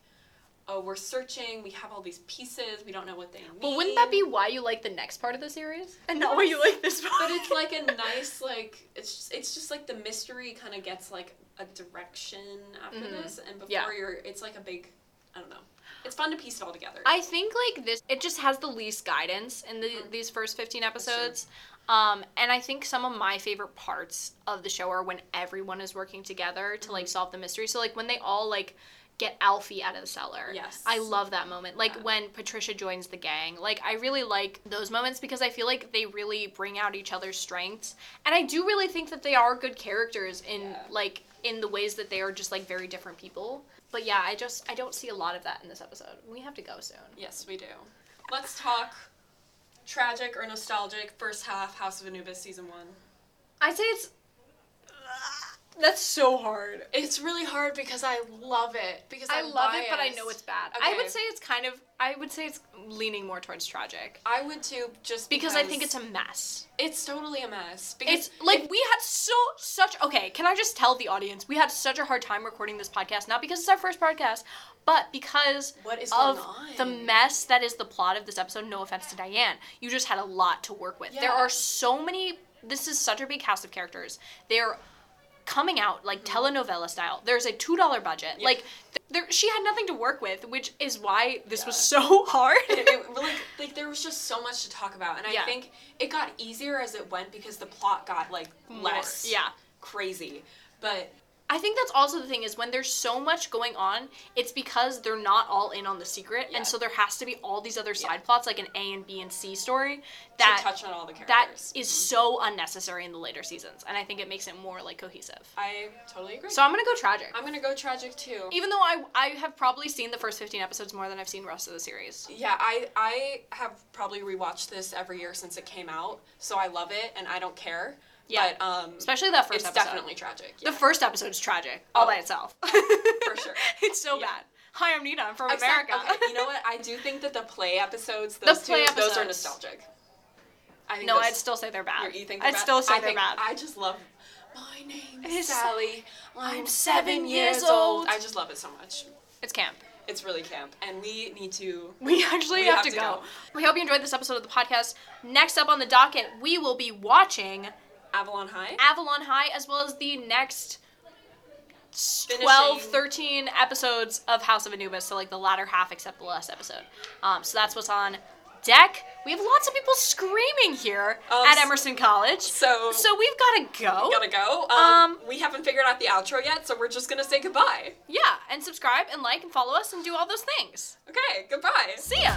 A: oh we're searching we have all these pieces we don't know what they mean
B: But wouldn't that be why you like the next part of the series? And not why you like this part?
A: but it's like a nice like it's just, it's just like the mystery kind of gets like a direction after
B: Mhm.
A: this and before
B: Yeah.
A: you're it's like a big i don't know it's fun to piece it all together
B: I think like this, it just has the least guidance in the
A: Mhm.
B: these first fifteen episodes. Um, and I think some of my favorite parts of the show are when everyone is working together to like solve the mystery. So like when they all like get Alfie out of the cellar.
A: Yes.
B: I love that moment. Like
A: Yeah.
B: when Patricia joins the gang. Like I really like those moments because I feel like they really bring out each other's strengths. And I do really think that they are good characters in
A: Yeah.
B: like in the ways that they are just like very different people. But yeah, I just I don't see a lot of that in this episode. We have to go soon.
A: yes we do let's talk tragic or nostalgic first half house of anubis season one
B: I'd say it's. That's so hard.
A: it's really hard because i love it because
B: I
A: I'm
B: love it, but I know it's bad. Okay. I would say it's kind of. I would say it's leaning more towards tragic
A: i would too just
B: because I think it's a mess.
A: it's totally a mess because
B: It's like we had so such. Okay, can I just tell the audience we had such a hard time recording this podcast, not because it's our first podcast, but because
A: what is
B: of the mess that is the plot of this episode. No offense to Diane, you just had a lot to work with. There are so many. This is such a big cast of characters. They're coming out like mm-hmm. telenovela style. There's a two dollar budget.
A: Yeah.
B: Like th- there, she had nothing to work with, which is why this was so hard.
A: it, it really like there was just so much to talk about and i
B: Yeah.
A: think it got easier as it went because the plot got like
B: More-
A: less
B: yeah.
A: crazy but
B: I think that's also the thing is when there's so much going on, it's because they're not all in on the secret,
A: Yeah.
B: and so there has to be all these other
A: Yeah.
B: side plots, like an A and B and C story,
A: to
B: that
A: touch on all the
B: that
A: characters
B: is mm-hmm. so unnecessary in the later seasons, and I think it makes it more like cohesive.
A: i totally agree
B: So I'm gonna go tragic.
A: i'm gonna go tragic too
B: Even though I I have probably seen the first 15 episodes more than I've seen the rest of the series.
A: yeah i i have probably rewatched this every year since it came out so i love it and i don't care
B: Yeah.
A: but um
B: Especially that first
A: it's
B: episode.
A: definitely tragic
B: The first episode is tragic all
A: Oh.
B: by itself.
A: For sure.
B: It's so
A: Yeah.
B: bad. Hi, I'm Nina. I'm from
A: Except-
B: America.
A: okay, you know what i do think that the play episodes those
B: play
A: two those are nostalgic I think
B: no,
A: those-
B: I'd still say they're bad.
A: You- think
B: I'd
A: bad?
B: still say
A: I
B: they're
A: think-
B: bad.
A: I just love. My name is Sally. I'm,
B: I'm
A: seven years old. I just love it so much.
B: It's camp.
A: It's really camp, and we need to.
B: We actually
A: We
B: have,
A: have
B: to,
A: to
B: go.
A: go.
B: We hope you enjoyed this episode of the podcast. Next up on the docket, we will be watching
A: Avalon High.
B: Avalon High, as well as the next 12, 13 episodes of House of Anubis, so like the latter half except the last episode. Um, so that's what's on deck. We have lots of people screaming here
A: Um,
B: at Emerson College.
A: So,
B: So we've got to go.
A: gotta go. Um,
B: Um,
A: we haven't figured out the outro yet, so we're just gonna say goodbye.
B: Yeah, and subscribe and like and follow us and do all those things.
A: Okay, goodbye.
B: See ya.